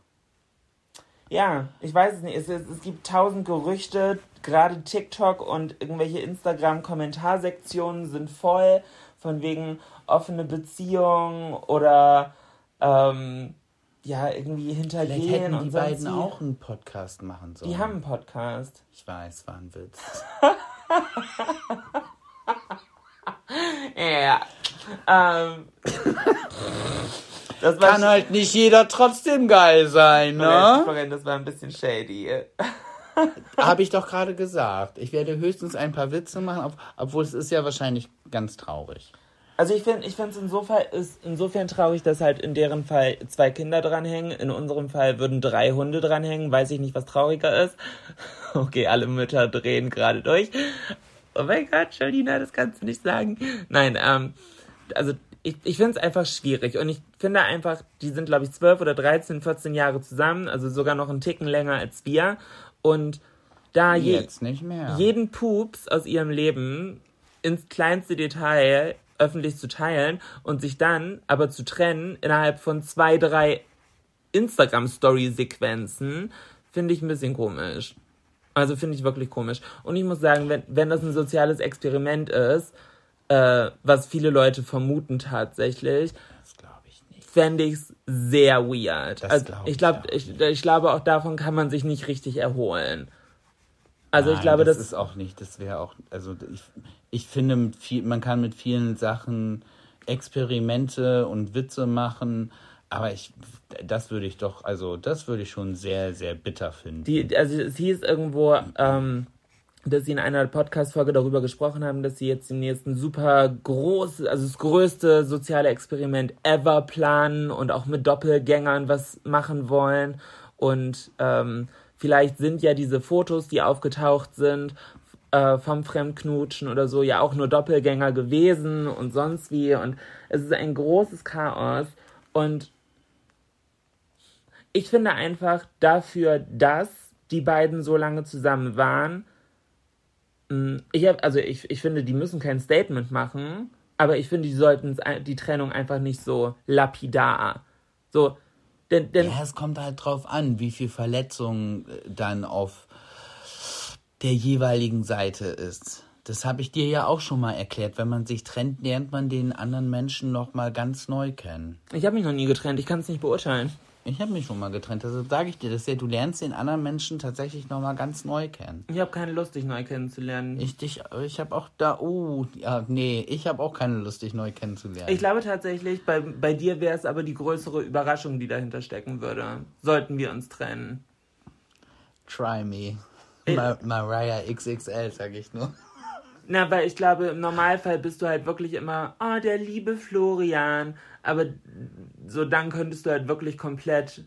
Speaker 1: Ja, ich weiß es nicht. Es, es, es gibt tausend Gerüchte, gerade TikTok und irgendwelche Instagram-Kommentarsektionen sind voll von wegen offene Beziehung oder ähm, ja, irgendwie
Speaker 2: Vielleicht
Speaker 1: hintergehen
Speaker 2: hätten
Speaker 1: und
Speaker 2: die
Speaker 1: sonst
Speaker 2: beiden auch einen Podcast machen sollen.
Speaker 1: Die haben einen Podcast.
Speaker 2: Ich weiß, war ein Witz. <laughs>
Speaker 1: Ja. Ähm, das war
Speaker 2: Kann halt nicht jeder trotzdem geil sein, ne?
Speaker 1: Florian, das war ein bisschen shady. <laughs>
Speaker 2: Habe ich doch gerade gesagt. Ich werde höchstens ein paar Witze machen, ob, obwohl es ist ja wahrscheinlich ganz traurig.
Speaker 1: Also ich finde, ich finde es insofern ist insofern traurig, dass halt in deren Fall zwei Kinder dranhängen. In unserem Fall würden drei Hunde dranhängen. Weiß ich nicht, was trauriger ist. <laughs> Okay, alle Mütter drehen gerade durch. Oh mein Gott, Jolina, das kannst du nicht sagen. Nein, ähm, also ich, ich finde es einfach schwierig und ich finde einfach, die sind, glaube ich, 12 oder 13, 14 Jahre zusammen, also sogar noch einen Ticken länger als wir. Und da je, jeden Pups aus ihrem Leben ins kleinste Detail öffentlich zu teilen und sich dann aber zu trennen innerhalb von zwei, drei Instagram-Story-Sequenzen, finde ich ein bisschen komisch. Also finde ich wirklich komisch. Und ich muss sagen, wenn, wenn das ein soziales Experiment ist, äh, was viele Leute vermuten tatsächlich,
Speaker 2: ich
Speaker 1: fände ich es sehr weird.
Speaker 2: Das
Speaker 1: also,
Speaker 2: glaub
Speaker 1: ich
Speaker 2: ich
Speaker 1: glaube,
Speaker 2: auch
Speaker 1: ich, ich glaube auch davon kann man sich nicht richtig erholen. Also ich
Speaker 2: Nein,
Speaker 1: glaube,
Speaker 2: das
Speaker 1: das,
Speaker 2: ist auch nicht, das wäre auch, also ich, ich finde, viel, man kann mit vielen Sachen Experimente und Witze machen, aber ich, das würde ich doch, also das würde ich schon sehr, sehr bitter finden.
Speaker 1: die, also es hieß irgendwo, ähm, dass sie in einer Podcast-Folge darüber gesprochen haben, dass sie jetzt demnächst ein super groß, also das größte soziale Experiment ever planen und auch mit Doppelgängern was machen wollen. Und ähm, vielleicht sind ja diese Fotos, die aufgetaucht sind, äh, vom Fremdknutschen oder so, ja auch nur Doppelgänger gewesen und sonst wie. Und es ist ein großes Chaos. Und ich finde einfach dafür, dass die beiden so lange zusammen waren, mh, ich hab, also ich, ich finde, die müssen kein Statement machen, aber ich finde, die sollten die Trennung einfach nicht so lapidar. So, denn, denn
Speaker 2: Ja, es kommt halt drauf an, wie viel Verletzung äh, dann auf der jeweiligen Seite ist. Das habe ich dir ja auch schon mal erklärt. Wenn man sich trennt, lernt man den anderen Menschen noch mal ganz neu kennen.
Speaker 1: ich habe mich noch nie getrennt, ich kann es nicht beurteilen.
Speaker 2: Ich habe mich schon mal getrennt, deshalb sage ich dir das ja. Du lernst den anderen Menschen tatsächlich noch mal ganz neu kennen.
Speaker 1: Ich habe keine Lust, dich neu kennenzulernen. Ich,
Speaker 2: Ich dich, ich habe auch da, oh, ja, nee, ich habe auch keine Lust, dich neu kennenzulernen.
Speaker 1: glaube tatsächlich, bei, bei dir wäre es aber die größere Überraschung, die dahinter stecken würde. Sollten wir uns trennen.
Speaker 2: Try me.
Speaker 1: Äh.
Speaker 2: Ma Mariah XXL, sag ich nur.
Speaker 1: Na, weil ich glaube, im Normalfall bist du halt wirklich immer, oh, der liebe Florian. Aber so dann könntest du halt wirklich komplett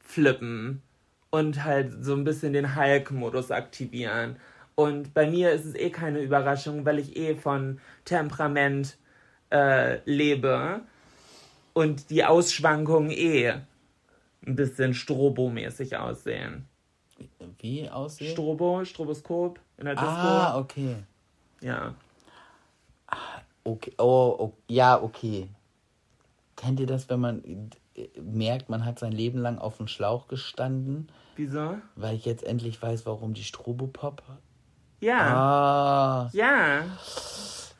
Speaker 1: flippen und halt so ein bisschen den Hulk-Modus aktivieren. Und bei mir ist es eh keine Überraschung, weil ich eh von Temperament äh, lebe und die Ausschwankungen eh ein bisschen strobomäßig aussehen.
Speaker 2: Wie aussehen?
Speaker 1: Strobo, Stroboskop in der Disco.
Speaker 2: ah, okay.
Speaker 1: Ja.
Speaker 2: Okay, oh, oh, ja, okay. Kennt ihr das, wenn man äh, merkt, man hat sein Leben lang auf dem Schlauch gestanden,
Speaker 1: Wieso?
Speaker 2: weil ich jetzt endlich weiß, warum die Strobopop.
Speaker 1: Ja.
Speaker 2: Ah.
Speaker 1: Ja.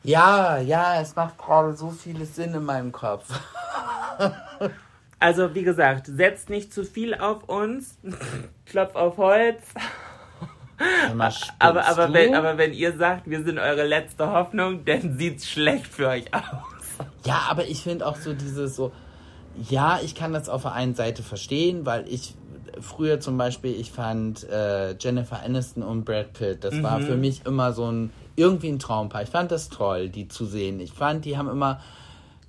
Speaker 2: Ja, ja, es macht gerade so vieles Sinn in meinem Kopf. <laughs>
Speaker 1: Also, wie gesagt, setzt nicht zu viel auf uns. <laughs> Klopf auf Holz.
Speaker 2: Mal, <laughs>
Speaker 1: Aber, aber, wenn, aber wenn ihr sagt, wir sind eure letzte Hoffnung, dann sieht's schlecht für euch aus.
Speaker 2: Ja, aber ich finde auch so dieses so, ja, ich kann das auf der einen Seite verstehen, weil ich früher zum Beispiel, ich fand äh, Jennifer Aniston und Brad Pitt, das war für mich immer so ein, irgendwie ein Traumpaar. Ich fand das toll, die zu sehen. Ich fand, die haben immer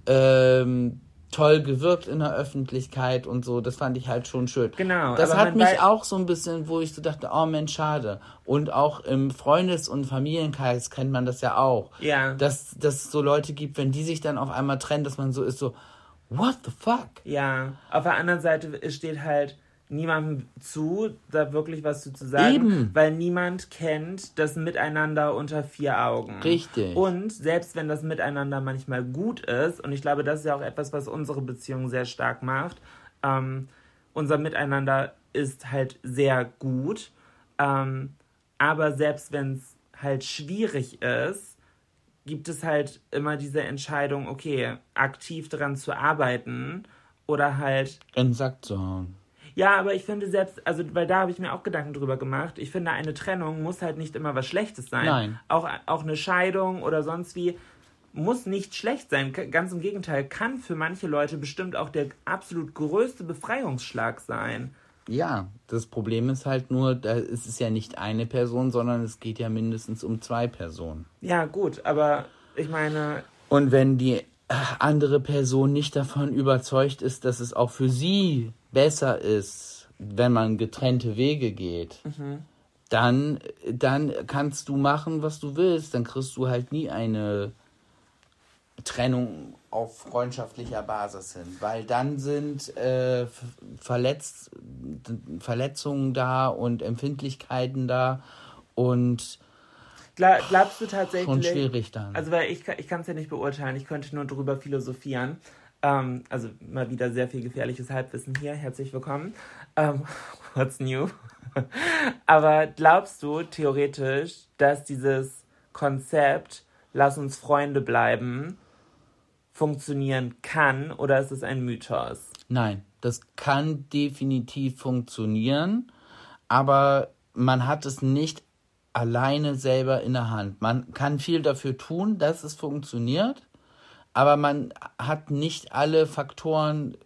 Speaker 2: ähm, toll gewirkt in der Öffentlichkeit und so. Das fand ich halt schon schön.
Speaker 1: Genau,
Speaker 2: Das hat mich auch so ein bisschen, wo ich so dachte, oh Mensch, schade. Und auch im Freundes- und Familienkreis kennt man das ja auch.
Speaker 1: Ja.
Speaker 2: Dass, dass es so Leute gibt, wenn die sich dann auf einmal trennen, dass man so ist, so, what the fuck?
Speaker 1: Ja. Auf der anderen Seite steht halt niemandem zu, da wirklich was zu, sagen,
Speaker 2: Eben.
Speaker 1: weil niemand kennt das Miteinander unter vier Augen.
Speaker 2: Richtig.
Speaker 1: Und selbst wenn das Miteinander manchmal gut ist, und ich glaube, das ist ja auch etwas, was unsere Beziehung sehr stark macht, ähm, unser Miteinander ist halt sehr gut, ähm, aber selbst wenn es halt schwierig ist, gibt es halt immer diese Entscheidung, okay, aktiv daran zu arbeiten oder halt
Speaker 2: In den Sack zu hauen.
Speaker 1: Ja, aber ich finde selbst, also weil da habe ich mir auch Gedanken drüber gemacht. Ich finde, eine Trennung muss halt nicht immer was Schlechtes sein.
Speaker 2: Nein.
Speaker 1: Auch, auch eine Scheidung oder sonst wie muss nicht schlecht sein. Ganz im Gegenteil, kann für manche Leute bestimmt auch der absolut größte Befreiungsschlag sein.
Speaker 2: Ja, das Problem ist halt nur, da ist es ja nicht eine Person, sondern es geht ja mindestens um zwei Personen.
Speaker 1: Ja, gut, aber ich meine,
Speaker 2: Und wenn die andere Person nicht davon überzeugt ist, dass es auch für sie besser ist, wenn man getrennte Wege geht, dann, dann kannst du machen, was du willst. Dann kriegst du halt nie eine Trennung auf freundschaftlicher Basis sind, weil dann sind äh, Verletz Verletzungen da und Empfindlichkeiten da und
Speaker 1: Gla glaubst du tatsächlich?
Speaker 2: Schon schwierig dann.
Speaker 1: Also weil ich, ich kann es ja nicht beurteilen, ich könnte nur drüber philosophieren. Ähm, also mal wieder sehr viel gefährliches Halbwissen hier. Herzlich willkommen. Ähm, <laughs> what's new? <laughs> Aber glaubst du theoretisch, dass dieses Konzept Lass uns Freunde bleiben funktionieren kann oder ist es ein Mythos?
Speaker 2: Nein, das kann definitiv funktionieren, aber man hat es nicht alleine selber in der Hand. Man kann viel dafür tun, dass es funktioniert, aber man hat nicht alle Faktoren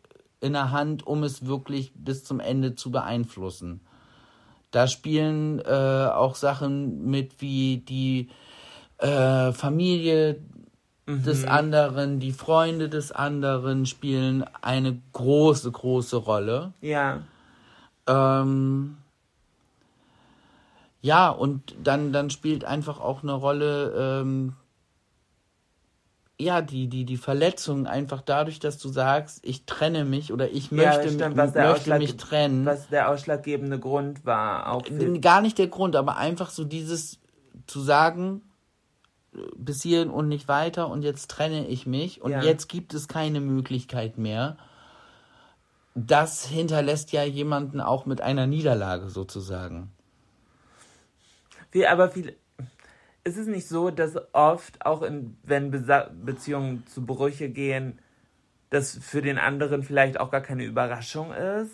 Speaker 2: in der Hand, um es wirklich bis zum Ende zu beeinflussen. Da spielen äh, auch Sachen mit wie die äh, Familie mhm. des anderen, die Freunde des anderen spielen eine große, große Rolle.
Speaker 1: Ja.
Speaker 2: Ähm, ja, und dann, dann spielt einfach auch eine Rolle, ähm, ja, die, die, die Verletzung einfach dadurch, dass du sagst, ich trenne mich oder ich möchte, ja, stimmt,
Speaker 1: der möchte mich trennen. Was der ausschlaggebende Grund war. Auch
Speaker 2: Gar nicht der Grund, aber einfach so dieses zu sagen, bis hierhin und nicht weiter und jetzt trenne ich mich und ja. jetzt gibt es keine Möglichkeit mehr. Das hinterlässt ja jemanden auch mit einer Niederlage sozusagen.
Speaker 1: Wie, aber viel, ist es nicht so, dass oft, auch in, wenn Besa Beziehungen zu Brüche gehen, das für den anderen vielleicht auch gar keine Überraschung ist?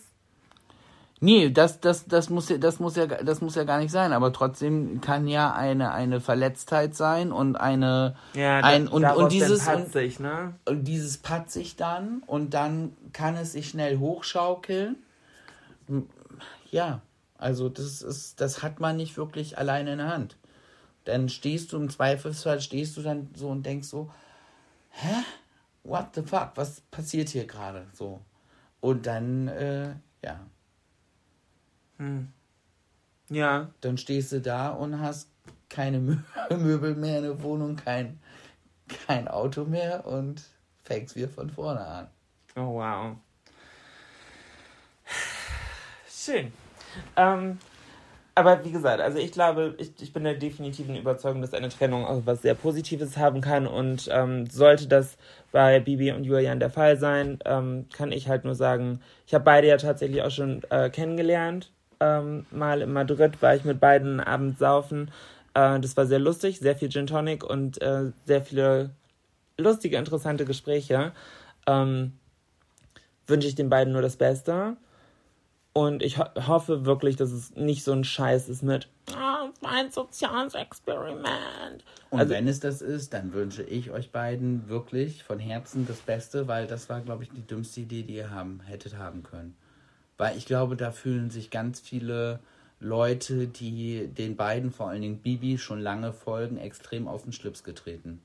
Speaker 2: Nee, das, das, das, muss, das, muss ja, das muss ja gar nicht sein, aber trotzdem kann ja eine, eine Verletztheit sein und eine. Ja, ein, und, und dieses. Patzig, ne? Und dieses patzig dann und dann kann es sich schnell hochschaukeln. Ja, also das ist, das hat man nicht wirklich alleine in der Hand. Dann stehst du im Zweifelsfall, stehst du dann so und denkst so, hä? What the fuck? Was passiert hier gerade? So. Und dann, äh, ja.
Speaker 1: Hm. Ja.
Speaker 2: Dann stehst du da und hast keine Mö <laughs> Möbel mehr in der Wohnung, kein, kein Auto mehr und fängst wieder von vorne an.
Speaker 1: Oh, wow. Schön. Ähm, aber wie gesagt, also ich glaube, ich, ich bin der definitiven Überzeugung, dass eine Trennung auch was sehr Positives haben kann. Und ähm, sollte das bei Bibi und Julian der Fall sein, ähm, kann ich halt nur sagen, ich habe beide ja tatsächlich auch schon äh, kennengelernt ähm, mal in Madrid war ich mit beiden abends saufen. Äh, das war sehr lustig, sehr viel Gin Tonic und äh, sehr viele lustige, interessante Gespräche. Ähm, wünsche ich den beiden nur das Beste. Und ich ho hoffe wirklich, dass es nicht so ein Scheiß ist mit oh, mein soziales Experiment.
Speaker 2: Und also, wenn es das ist, dann wünsche ich euch beiden wirklich von Herzen das Beste, weil das war, glaube ich, die dümmste Idee, die ihr haben hättet haben können. Weil ich glaube, da fühlen sich ganz viele Leute, die den beiden, vor allen Dingen Bibi, schon lange folgen, extrem auf den Schlips getreten.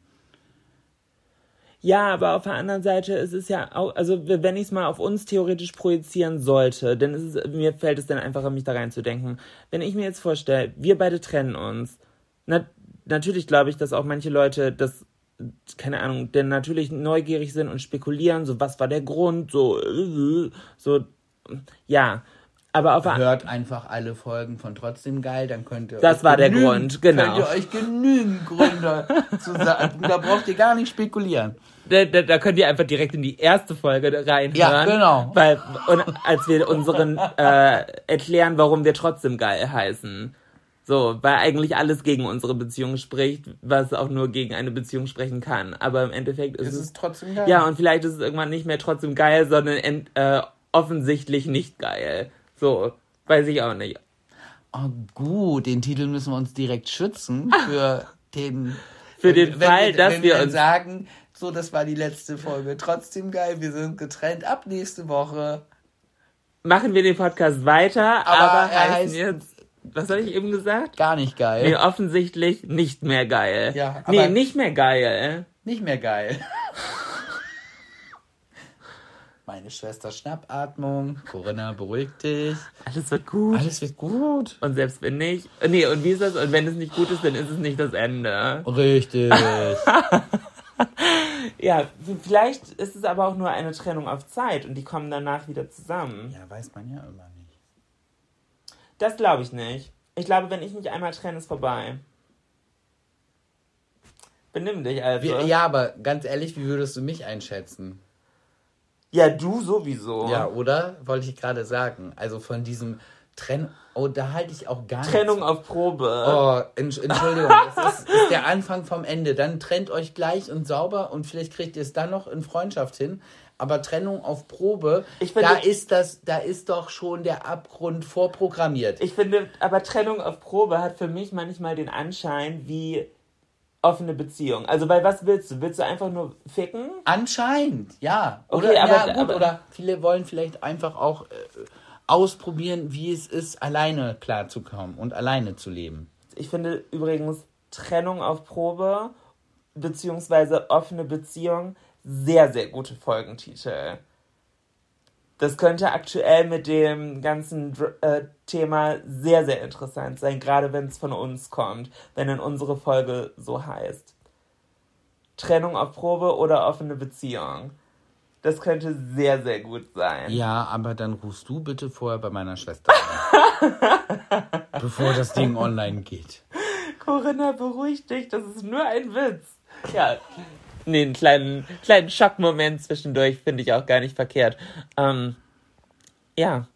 Speaker 1: Ja, aber auf der anderen Seite ist es ja auch, also wenn ich es mal auf uns theoretisch projizieren sollte, ist es, mir fällt es dann einfacher, mich da reinzudenken. Wenn ich mir jetzt vorstelle, wir beide trennen uns, na, natürlich glaube ich, dass auch manche Leute das, keine Ahnung, denn natürlich neugierig sind und spekulieren, so was war der Grund, so, so, ja. Aber auf
Speaker 2: Hört einfach alle Folgen von Trotzdem Geil, dann könnt ihr.
Speaker 1: Das war der Grund, genau.
Speaker 2: Könnt ihr euch genügend Gründe zu sagen. <laughs> Da braucht ihr gar nicht spekulieren.
Speaker 1: Da, da, da, könnt ihr einfach direkt in die erste Folge reinhören. Ja, genau. Weil, und als wir unseren äh, erklären, warum wir trotzdem geil heißen. So, weil eigentlich alles gegen unsere Beziehung spricht, was auch nur gegen eine Beziehung sprechen kann. Aber im Endeffekt ist, ist es, es trotzdem geil. Ja, und vielleicht ist es irgendwann nicht mehr trotzdem geil, sondern äh, offensichtlich nicht geil. So, weiß ich auch nicht.
Speaker 2: Oh, gut, den Titel müssen wir uns direkt schützen für den.
Speaker 1: Für den wenn, Fall, wenn, dass wenn wir, wir uns
Speaker 2: sagen, so, das war die letzte Folge. Trotzdem geil, wir sind getrennt. Ab nächste Woche
Speaker 1: machen wir den Podcast weiter, aber, aber er heißt jetzt. Was habe ich eben gesagt?
Speaker 2: Gar nicht geil.
Speaker 1: Nee, offensichtlich nicht mehr geil. Ja, aber nee, nicht mehr geil.
Speaker 2: Nicht mehr geil. <laughs> meine Schwester Schnappatmung. Corinna, beruhig dich.
Speaker 1: Alles wird gut.
Speaker 2: Alles wird gut.
Speaker 1: Und selbst wenn nicht. Nee, und wie ist das? Und wenn es nicht gut ist, dann ist es nicht das Ende.
Speaker 2: Richtig. <laughs>
Speaker 1: Ja, vielleicht ist es aber auch nur eine Trennung auf Zeit und die kommen danach wieder zusammen.
Speaker 2: Ja, weiß man ja immer nicht.
Speaker 1: Das glaube ich nicht. Ich glaube, wenn ich mich einmal trenne, ist vorbei. Benimm dich also.
Speaker 2: Wie, ja, aber ganz ehrlich, wie würdest du mich einschätzen?
Speaker 1: Ja, du sowieso.
Speaker 2: Ja, oder? Wollte ich gerade sagen. Also von diesem Trenn... Oh, da halte ich auch gar
Speaker 1: Trennung
Speaker 2: nichts.
Speaker 1: auf Probe.
Speaker 2: Oh, Entsch- Entschuldigung, das ist, ist der Anfang vom Ende. Dann trennt euch gleich und sauber und vielleicht kriegt ihr es dann noch in Freundschaft hin. Aber Trennung auf Probe,
Speaker 1: finde-
Speaker 2: da ist das, da ist doch schon der Abgrund vorprogrammiert.
Speaker 1: Ich finde, aber Trennung auf Probe hat für mich manchmal den Anschein wie offene Beziehung. Also, weil was willst du? Willst du einfach nur ficken?
Speaker 2: Anscheinend, ja.
Speaker 1: Okay,
Speaker 2: Oder,
Speaker 1: aber-
Speaker 2: ja, gut,
Speaker 1: aber-
Speaker 2: oder viele wollen vielleicht einfach auch äh, ausprobieren, wie es ist, alleine klarzukommen und alleine zu leben.
Speaker 1: Ich finde übrigens Trennung auf Probe beziehungsweise offene Beziehung sehr, sehr gute Folgentitel. Das könnte aktuell mit dem ganzen äh, Thema sehr, sehr interessant sein, gerade wenn es von uns kommt, wenn in unsere Folge so heißt. Trennung auf Probe oder offene Beziehung. Das könnte sehr, sehr gut sein.
Speaker 2: Ja, aber dann rufst du bitte vorher bei meiner Schwester an. <laughs> bevor das Ding online geht.
Speaker 1: Corinna, beruhig dich, das ist nur ein Witz. Ja. Nee, einen kleinen, kleinen Schockmoment zwischendurch finde ich auch gar nicht verkehrt. Ähm, ja.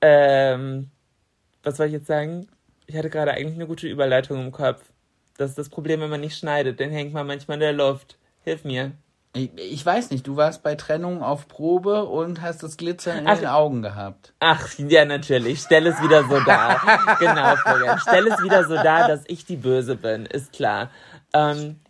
Speaker 1: Ähm, was soll ich jetzt sagen? Ich hatte gerade eigentlich eine gute Überleitung im Kopf. Das ist das Problem, wenn man nicht schneidet, dann hängt man manchmal in der Luft. Hilf mir.
Speaker 2: Ich, ich weiß nicht, du warst bei Trennung auf Probe und hast das Glitzern in
Speaker 1: Ach.
Speaker 2: den Augen gehabt.
Speaker 1: Ach, ja, natürlich. Stell es wieder so dar. <laughs> genau, Florian. Stell es wieder so dar, dass ich die Böse bin. Ist klar. Ähm,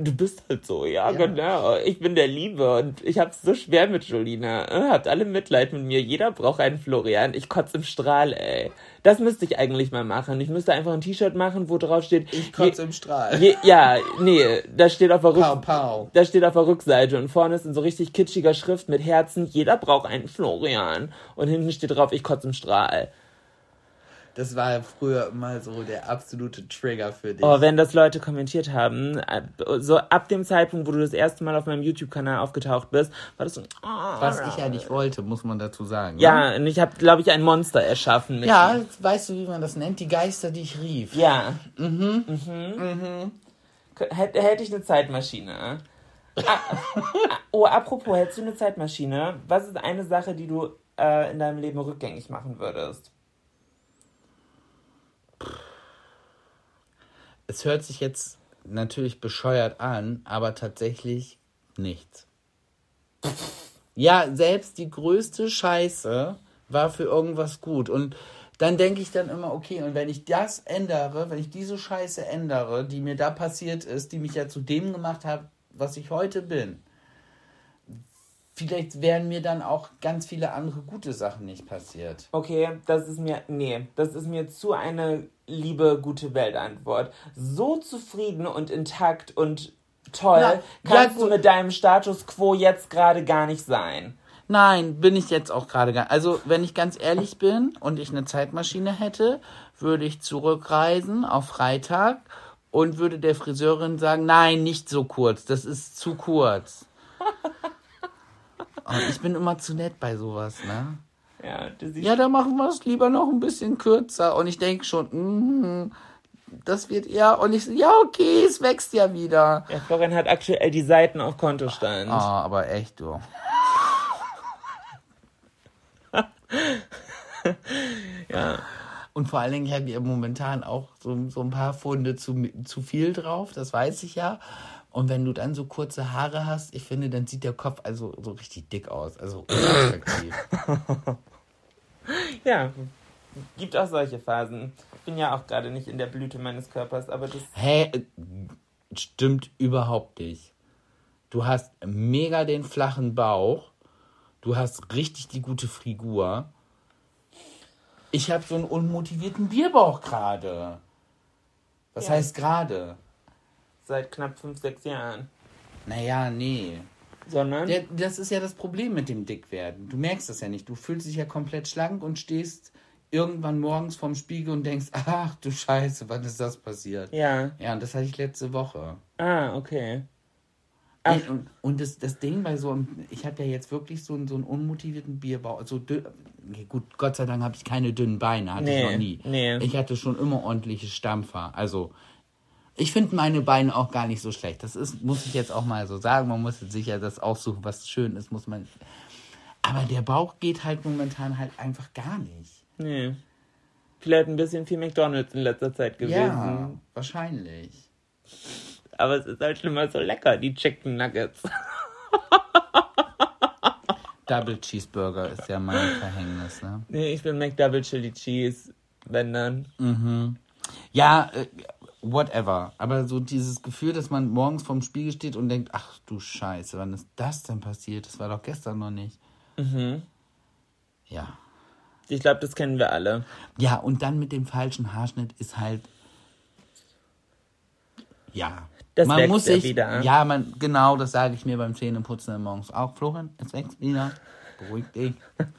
Speaker 1: du bist halt so, ja, genau. Ich bin der Liebe und ich hab's so schwer mit Jolina. Äh, Habt alle Mitleid mit mir. Jeder braucht einen Florian. Ich kotze im Strahl, ey. Das müsste ich eigentlich mal machen. Ich müsste einfach ein T-Shirt machen, wo drauf steht.
Speaker 2: Ich kotze im Strahl.
Speaker 1: Je, ja, nee, da steht auf der Rück
Speaker 2: Pau, pau.
Speaker 1: da steht auf der Rückseite und vorne ist in so richtig kitschiger Schrift mit Herzen, jeder braucht einen Florian. Und hinten steht drauf, ich kotze im Strahl.
Speaker 2: Das war früher immer so der absolute Trigger für dich.
Speaker 1: Oh, wenn das Leute kommentiert haben, äh, so ab dem Zeitpunkt, wo du das erste Mal auf meinem YouTube-Kanal aufgetaucht bist, war das so, oh,
Speaker 2: Was ich ja nicht wollte, muss man dazu sagen. ne?
Speaker 1: Ja, und ich habe, glaube ich, ein Monster erschaffen.
Speaker 2: Ja, jetzt weißt du, wie man das nennt? Die Geister, die ich rief.
Speaker 1: Ja. Mhm. Mhm. Hätte, hätte ich eine Zeitmaschine. Ah, ah, oh, apropos, hättest du eine Zeitmaschine? Was ist eine Sache, die du äh, in deinem Leben rückgängig machen würdest?
Speaker 2: Es hört sich jetzt natürlich bescheuert an, aber tatsächlich nichts. Ja, selbst die größte Scheiße war für irgendwas gut. Und dann denke ich dann immer, okay, und wenn ich das ändere, wenn ich diese Scheiße ändere, die mir da passiert ist, die mich ja zu dem gemacht hat, was ich heute bin, vielleicht wären mir dann auch ganz viele andere gute Sachen nicht passiert.
Speaker 1: Okay, das ist mir, nee, das ist mir zu eine liebe, gute Weltantwort. So zufrieden und intakt und toll
Speaker 2: Ja,
Speaker 1: kannst
Speaker 2: ja,
Speaker 1: du mit deinem Status quo jetzt gerade gar nicht sein.
Speaker 2: Nein, bin ich jetzt auch gerade gar Also, wenn ich ganz ehrlich bin und ich eine Zeitmaschine hätte, würde ich zurückreisen auf Freitag und würde der Friseurin sagen, nein, nicht so kurz, das ist zu kurz. <laughs> Und ich bin immer zu nett bei sowas, ne?
Speaker 1: Ja,
Speaker 2: Ja, dann machen wir es lieber noch ein bisschen kürzer. Und ich denke schon, mhm, das wird ja. Und ich so, ja, okay, es wächst ja wieder.
Speaker 1: Ja, Florian hat aktuell die Seiten auf Kontostand.
Speaker 2: Ah, aber echt, du. <laughs>
Speaker 1: Ja.
Speaker 2: Und vor allen Dingen, ich habe ja momentan auch so, so ein paar Funde zu, zu viel drauf, das weiß ich ja. Und wenn du dann so kurze Haare hast, ich finde, dann sieht der Kopf also so richtig dick aus. Also <laughs> unattraktiv.
Speaker 1: ja, gibt auch solche Phasen. Ich bin ja auch gerade nicht in der Blüte meines Körpers, aber das.
Speaker 2: Hä? äh, Stimmt überhaupt nicht. Du hast mega den flachen Bauch. Du hast richtig die gute Figur. Ich habe so einen unmotivierten Bierbauch gerade. Was
Speaker 1: Ja.
Speaker 2: heißt gerade?
Speaker 1: Seit knapp fünf, sechs Jahren.
Speaker 2: Naja, nee.
Speaker 1: Sondern.
Speaker 2: Der, das ist ja das Problem mit dem Dickwerden. Du merkst das ja nicht. Du fühlst dich ja komplett schlank und stehst irgendwann morgens vorm Spiegel und denkst, ach du Scheiße, wann ist das passiert?
Speaker 1: Ja.
Speaker 2: Ja, und das hatte ich letzte Woche.
Speaker 1: Ah, okay.
Speaker 2: Ey, Und, und das, das Ding bei so einem, ich habe ja jetzt wirklich so einen, so einen unmotivierten Bierbauch. So dünn, gut, Gott sei Dank habe ich keine dünnen Beine, hatte
Speaker 1: Nee,
Speaker 2: ich noch nie.
Speaker 1: nee.
Speaker 2: Ich hatte schon immer ordentliche Stampfer. Also, ich finde meine Beine auch gar nicht so schlecht. Das ist, muss ich jetzt auch mal so sagen. Man muss jetzt sicher das aussuchen, was schön ist, muss man. Aber der Bauch geht halt momentan halt einfach gar nicht.
Speaker 1: Nee. Vielleicht ein bisschen viel McDonalds in letzter Zeit gewesen.
Speaker 2: Ja, wahrscheinlich.
Speaker 1: Aber es ist halt schon mal so lecker, die Chicken Nuggets.
Speaker 2: Double Cheeseburger ist ja mein Verhängnis, ne?
Speaker 1: Nee, ich bin McDouble Chili Cheese, wenn dann.
Speaker 2: Ja, äh, whatever. Aber so dieses Gefühl, dass man morgens vorm Spiegel steht und denkt, ach du Scheiße, wann ist das denn passiert? Das war doch gestern noch nicht. Mhm. Ja.
Speaker 1: Ich glaube, das kennen wir alle.
Speaker 2: Ja, und dann mit dem falschen Haarschnitt ist halt. Ja.
Speaker 1: Das
Speaker 2: man
Speaker 1: wächst
Speaker 2: muss
Speaker 1: ja
Speaker 2: sich,
Speaker 1: wieder.
Speaker 2: Ja, man, genau, das sage ich mir beim Zähneputzen morgens auch. Florian, es wächst wieder. Beruhig dich. <laughs>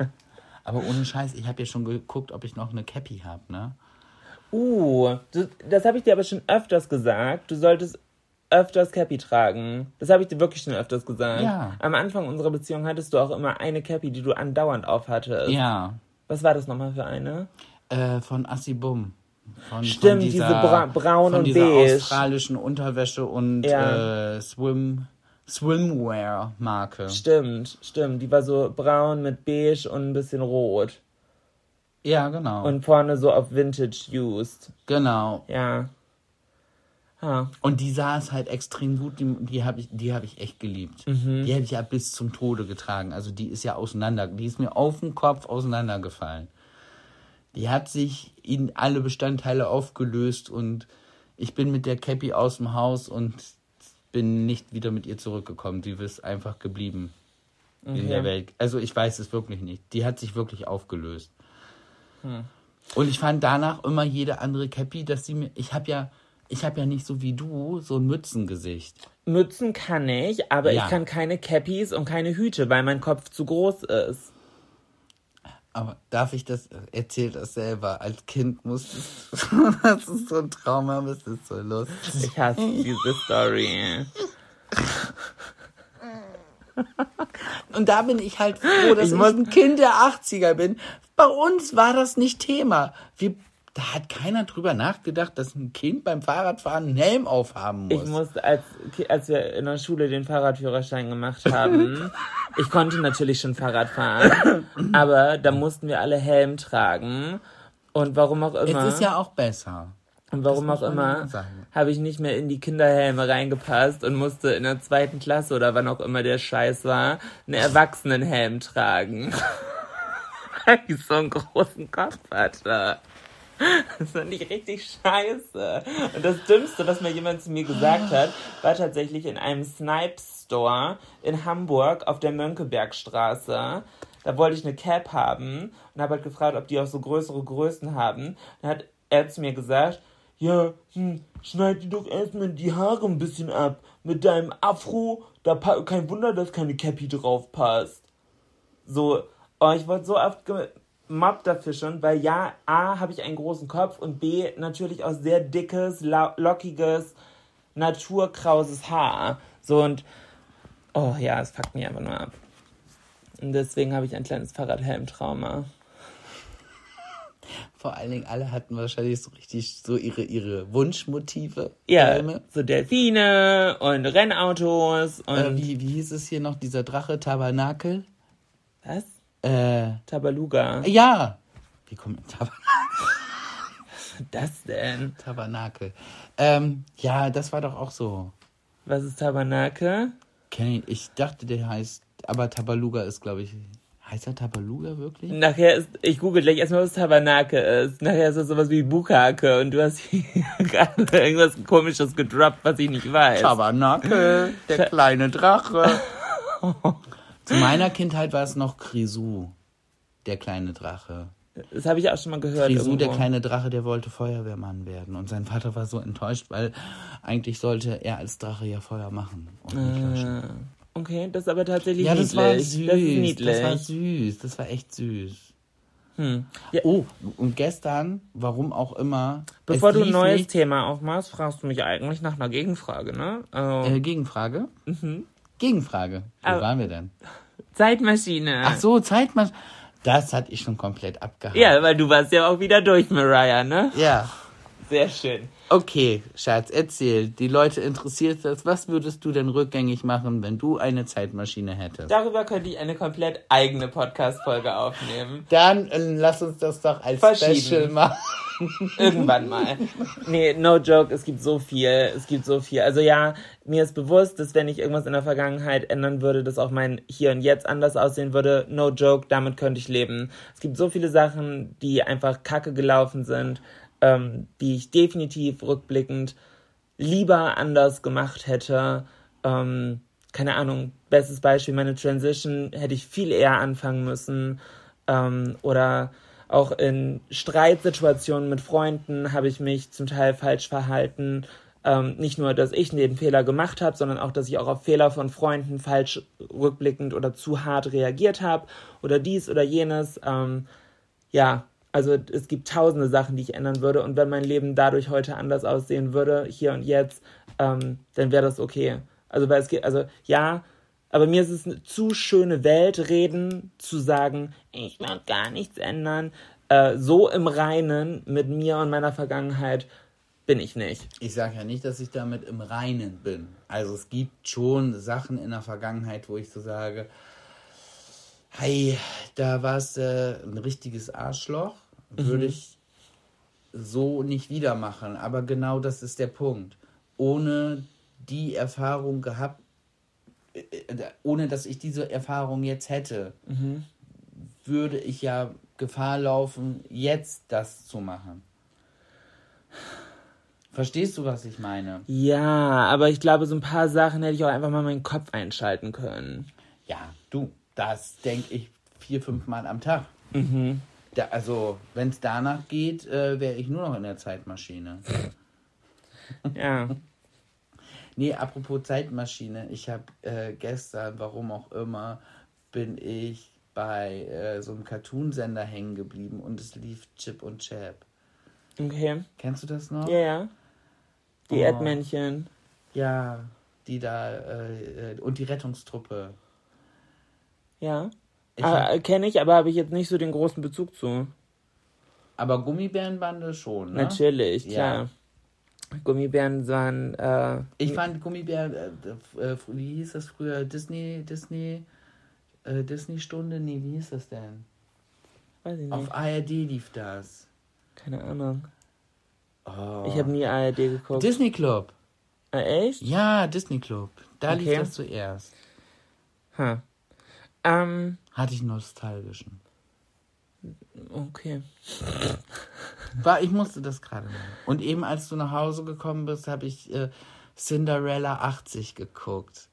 Speaker 2: Aber ohne Scheiß, ich habe ja schon geguckt, ob ich noch eine Cappy habe, ne?
Speaker 1: Uh, du, das habe ich dir aber schon öfters gesagt. Du solltest öfters Cappy tragen. Das habe ich dir wirklich schon öfters gesagt.
Speaker 2: Ja.
Speaker 1: Am Anfang unserer Beziehung hattest du auch immer eine Cappy, die du andauernd aufhattest.
Speaker 2: Ja.
Speaker 1: Was war das nochmal für eine?
Speaker 2: Äh, von Assibum. Von,
Speaker 1: Stimmt, diese bra braun
Speaker 2: von
Speaker 1: und
Speaker 2: dieser
Speaker 1: beige.
Speaker 2: australischen Unterwäsche und
Speaker 1: Ja.
Speaker 2: äh, Swim, Swimwear-Marke.
Speaker 1: Stimmt, stimmt. Die war so braun mit beige und ein bisschen rot.
Speaker 2: Ja, genau.
Speaker 1: Und vorne so auf Vintage used.
Speaker 2: genau.
Speaker 1: Ja. Ha.
Speaker 2: Und die saß halt extrem gut, die, die habe ich, die hab ich echt geliebt.
Speaker 1: Mhm.
Speaker 2: Die habe ich ja bis zum Tode getragen. Also die ist ja auseinander, die ist mir auf den Kopf auseinandergefallen. Die hat sich in alle Bestandteile aufgelöst und ich bin mit der Cappy aus dem Haus und bin nicht wieder mit ihr zurückgekommen. Die ist einfach geblieben in der Welt. Also ich weiß es wirklich nicht. Die hat sich wirklich aufgelöst. Und ich fand danach immer jede andere Cappy, dass sie mir. Ich habe ja, ich habe ja nicht so wie du so ein Mützengesicht.
Speaker 1: Mützen kann ich, aber
Speaker 2: Ja.
Speaker 1: ich kann keine Cappies und keine Hüte, weil mein Kopf zu groß ist.
Speaker 2: Aber darf ich das, erzähl das selber. Als Kind musstest du, <laughs> das ist so ein Trauma, aber es ist so lustig.
Speaker 1: Ich hasse diese Story. <laughs>
Speaker 2: Und da bin ich halt froh, dass
Speaker 1: Ich
Speaker 2: ich, ein Kind der 80er bin. Bei uns war das nicht Thema. Wir, da hat keiner drüber nachgedacht, dass ein Kind beim Fahrradfahren einen Helm aufhaben muss.
Speaker 1: Ich musste, als, als wir in der Schule den Fahrradführerschein gemacht haben, ich konnte natürlich schon Fahrrad fahren, aber da mussten wir alle Helm tragen. Und warum auch immer,
Speaker 2: es ist ja auch besser.
Speaker 1: und warum auch immer
Speaker 2: sagen.
Speaker 1: Habe ich nicht mehr in die Kinderhelme reingepasst und musste in der zweiten Klasse oder wann auch immer der Scheiß war, einen Erwachsenenhelm tragen. <laughs> Weil ich so einen großen Kopf hatte. Das fand ich richtig scheiße. Und das Dümmste, was mir jemand zu mir gesagt hat, war tatsächlich in einem Snipes Store in Hamburg auf der Mönckebergstraße. Da wollte ich eine Cap haben und habe halt gefragt, ob die auch so größere Größen haben. Dann hat er zu mir gesagt, ja, hm, schneid dir doch erstmal die Haare ein bisschen ab. Mit deinem Afro, da kein Wunder, dass keine Cappy drauf passt. So, oh, ich wurde so oft gemobbt dafür schon, weil ja, A, habe ich einen großen Kopf und B, natürlich auch sehr dickes, lockiges, naturkrauses Haar. So und, oh ja, es fuckt mich einfach nur ab. Und deswegen habe ich ein kleines Fahrradhelmtrauma.
Speaker 2: Vor allen Dingen alle hatten wahrscheinlich so richtig so ihre, ihre Wunschmotive.
Speaker 1: Ja,
Speaker 2: Helme.
Speaker 1: so Delfine und Rennautos und,
Speaker 2: Äh, wie, wie hieß es hier noch, dieser Drache Tabernakel?
Speaker 1: was?
Speaker 2: Äh,
Speaker 1: Tabaluga.
Speaker 2: ja. Wie kommt Tabernakel?
Speaker 1: Das denn?
Speaker 2: Tabernakel. Ähm, ja, das war doch auch so.
Speaker 1: Was ist Tabernakel?
Speaker 2: Kenn ich, ich dachte, der heißt, aber Tabaluga ist, glaube ich, heißt er Tabaluga wirklich?
Speaker 1: Nachher ist, ich google gleich erstmal, was Tabernakel ist. Nachher ist das sowas wie Bukake und du hast hier <laughs> gerade irgendwas komisches gedroppt, was ich nicht weiß.
Speaker 2: Tabernakel, der kleine Drache. <laughs> Zu meiner Kindheit war es noch Grisou, der kleine Drache.
Speaker 1: Das habe ich auch schon mal gehört.
Speaker 2: Grisou, der kleine Drache, der wollte Feuerwehrmann werden. Und sein Vater war so enttäuscht, weil eigentlich sollte er als Drache ja Feuer machen und nicht löschen.
Speaker 1: Okay, das ist aber tatsächlich
Speaker 2: Ja,
Speaker 1: niedlich.
Speaker 2: das war süß.
Speaker 1: Das ist niedlich.
Speaker 2: Das war süß. Das war echt süß.
Speaker 1: Ja.
Speaker 2: Oh, und gestern, warum auch immer.
Speaker 1: Bevor du ein neues
Speaker 2: nicht-
Speaker 1: Thema aufmachst, fragst du mich eigentlich nach einer Gegenfrage, ne? Äh,
Speaker 2: Äh, Gegenfrage? Gegenfrage. Wo
Speaker 1: Aber-
Speaker 2: waren wir denn?
Speaker 1: Zeitmaschine.
Speaker 2: Ach so, Zeitmaschine. Das hatte ich schon komplett abgehakt.
Speaker 1: Ja, weil du warst ja auch wieder durch, Mariah, ne?
Speaker 2: Ja.
Speaker 1: Sehr schön.
Speaker 2: Okay, Schatz, erzähl. Die Leute interessiert das. Was würdest du denn rückgängig machen, wenn du eine Zeitmaschine hättest?
Speaker 1: Darüber könnte ich eine komplett eigene Podcast-Folge aufnehmen.
Speaker 2: Dann äh, lass uns das doch als. Special machen.
Speaker 1: Irgendwann mal. Nee, no joke, es gibt so viel, es gibt so viel. Also ja, mir ist bewusst, dass wenn ich irgendwas in der Vergangenheit ändern würde, dass auch mein Hier und Jetzt anders aussehen würde. No joke, damit könnte ich leben. Es gibt so viele Sachen, die einfach kacke gelaufen sind, ähm, die ich definitiv rückblickend lieber anders gemacht hätte. Ähm, keine Ahnung, bestes Beispiel, meine Transition hätte ich viel eher anfangen müssen. Ähm, oder auch in Streitsituationen mit Freunden habe ich mich zum Teil falsch verhalten. Ähm, nicht nur, dass ich den Fehler gemacht habe, sondern auch, dass ich auch auf Fehler von Freunden falsch rückblickend oder zu hart reagiert habe oder dies oder jenes. Ähm, ja, also es gibt tausende Sachen, die ich ändern würde und wenn mein Leben dadurch heute anders aussehen würde, hier und jetzt, ähm, dann wäre das okay. Also weil es geht, also ja, aber mir ist es eine zu schöne Welt, reden, zu sagen, ich will gar nichts ändern. Äh, so im Reinen mit mir und meiner Vergangenheit bin ich nicht.
Speaker 2: Ich sage ja nicht, dass ich damit im Reinen bin. Also es gibt schon Sachen in der Vergangenheit, wo ich so sage, hey, da warst du ein richtiges Arschloch, würde ich so nicht wieder machen. Aber genau das ist der Punkt. Ohne die Erfahrung gehabt, äh, äh, ohne dass ich diese Erfahrung jetzt hätte, würde ich ja Gefahr laufen, jetzt das zu machen. Verstehst du, was ich meine?
Speaker 1: Ja, aber ich glaube, so ein paar Sachen hätte ich auch einfach mal meinen Kopf einschalten können.
Speaker 2: Ja, du, das denke ich vier, fünf Mal am Tag.
Speaker 1: Mhm.
Speaker 2: Da, also, wenn es danach geht, äh, wäre ich nur noch in der Zeitmaschine.
Speaker 1: Ja. <laughs>
Speaker 2: Nee, apropos Zeitmaschine, ich habe äh, gestern, warum auch immer, bin ich bei äh, so einem Cartoonsender hängen geblieben und es lief Chip und Chap.
Speaker 1: Okay.
Speaker 2: Kennst du das noch?
Speaker 1: Ja, ja. Die
Speaker 2: Oh.
Speaker 1: Erdmännchen.
Speaker 2: Ja, die da äh, äh, und die Rettungstruppe.
Speaker 1: Ja.
Speaker 2: Ich
Speaker 1: Ah, Kenne ich, aber habe ich jetzt nicht so den großen Bezug zu.
Speaker 2: Aber Gummibärenbande schon, ne?
Speaker 1: Natürlich,
Speaker 2: Ja.
Speaker 1: klar. Gummibären waren. Äh,
Speaker 2: Ich fand Gummibären, äh, äh, wie hieß das früher? Disney, Disney, äh, Disney-Stunde? Nee, wie hieß das denn?
Speaker 1: weiß ich nicht.
Speaker 2: Auf ARD lief das.
Speaker 1: Keine Ahnung.
Speaker 2: Oh.
Speaker 1: Ich habe nie ARD geguckt.
Speaker 2: Disney Club.
Speaker 1: äh, echt?
Speaker 2: Ja, Disney Club. Da lief
Speaker 1: Okay.
Speaker 2: das zuerst.
Speaker 1: Ha. Ähm,
Speaker 2: Hatte ich nostalgischen.
Speaker 1: okay.
Speaker 2: War, ich musste das gerade machen. Und eben als du nach Hause gekommen bist, habe ich äh, Cinderella 80 geguckt.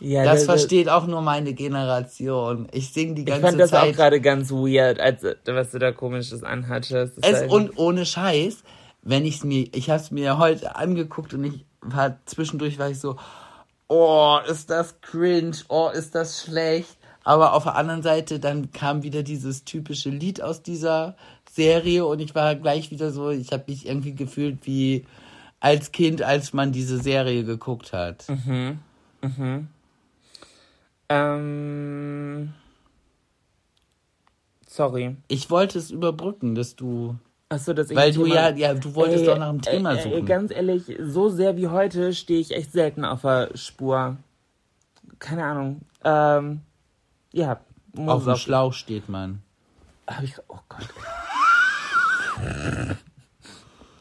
Speaker 1: Ja,
Speaker 2: Das
Speaker 1: da- da-
Speaker 2: versteht auch nur meine Generation. Ich sing die
Speaker 1: Ich
Speaker 2: ganze
Speaker 1: fand das auch
Speaker 2: Zeit.
Speaker 1: gerade ganz weird, als was du da komisches anhattest. Das
Speaker 2: Es, und ohne Scheiß, wenn ich mir, ich habe es mir heute angeguckt und ich war zwischendurch war ich so, oh, ist das cringe, oh, ist das schlecht. Aber auf der anderen Seite, dann kam wieder dieses typische Lied aus dieser Serie und ich war gleich wieder so, ich habe mich irgendwie gefühlt wie als Kind, als man diese Serie geguckt hat.
Speaker 1: Ähm. Sorry.
Speaker 2: Ich wollte es überbrücken, dass du,
Speaker 1: Achso, dass ich
Speaker 2: weil du
Speaker 1: Thema-
Speaker 2: ja, ja, du wolltest
Speaker 1: Ey,
Speaker 2: doch nach einem Thema
Speaker 1: ey, ey,
Speaker 2: suchen.
Speaker 1: Ganz ehrlich, so sehr wie heute stehe ich echt selten auf der Spur. Keine Ahnung. Ähm, ja. muss
Speaker 2: auf dem
Speaker 1: auch-
Speaker 2: Schlauch steht man.
Speaker 1: Hab ich. Oh Gott.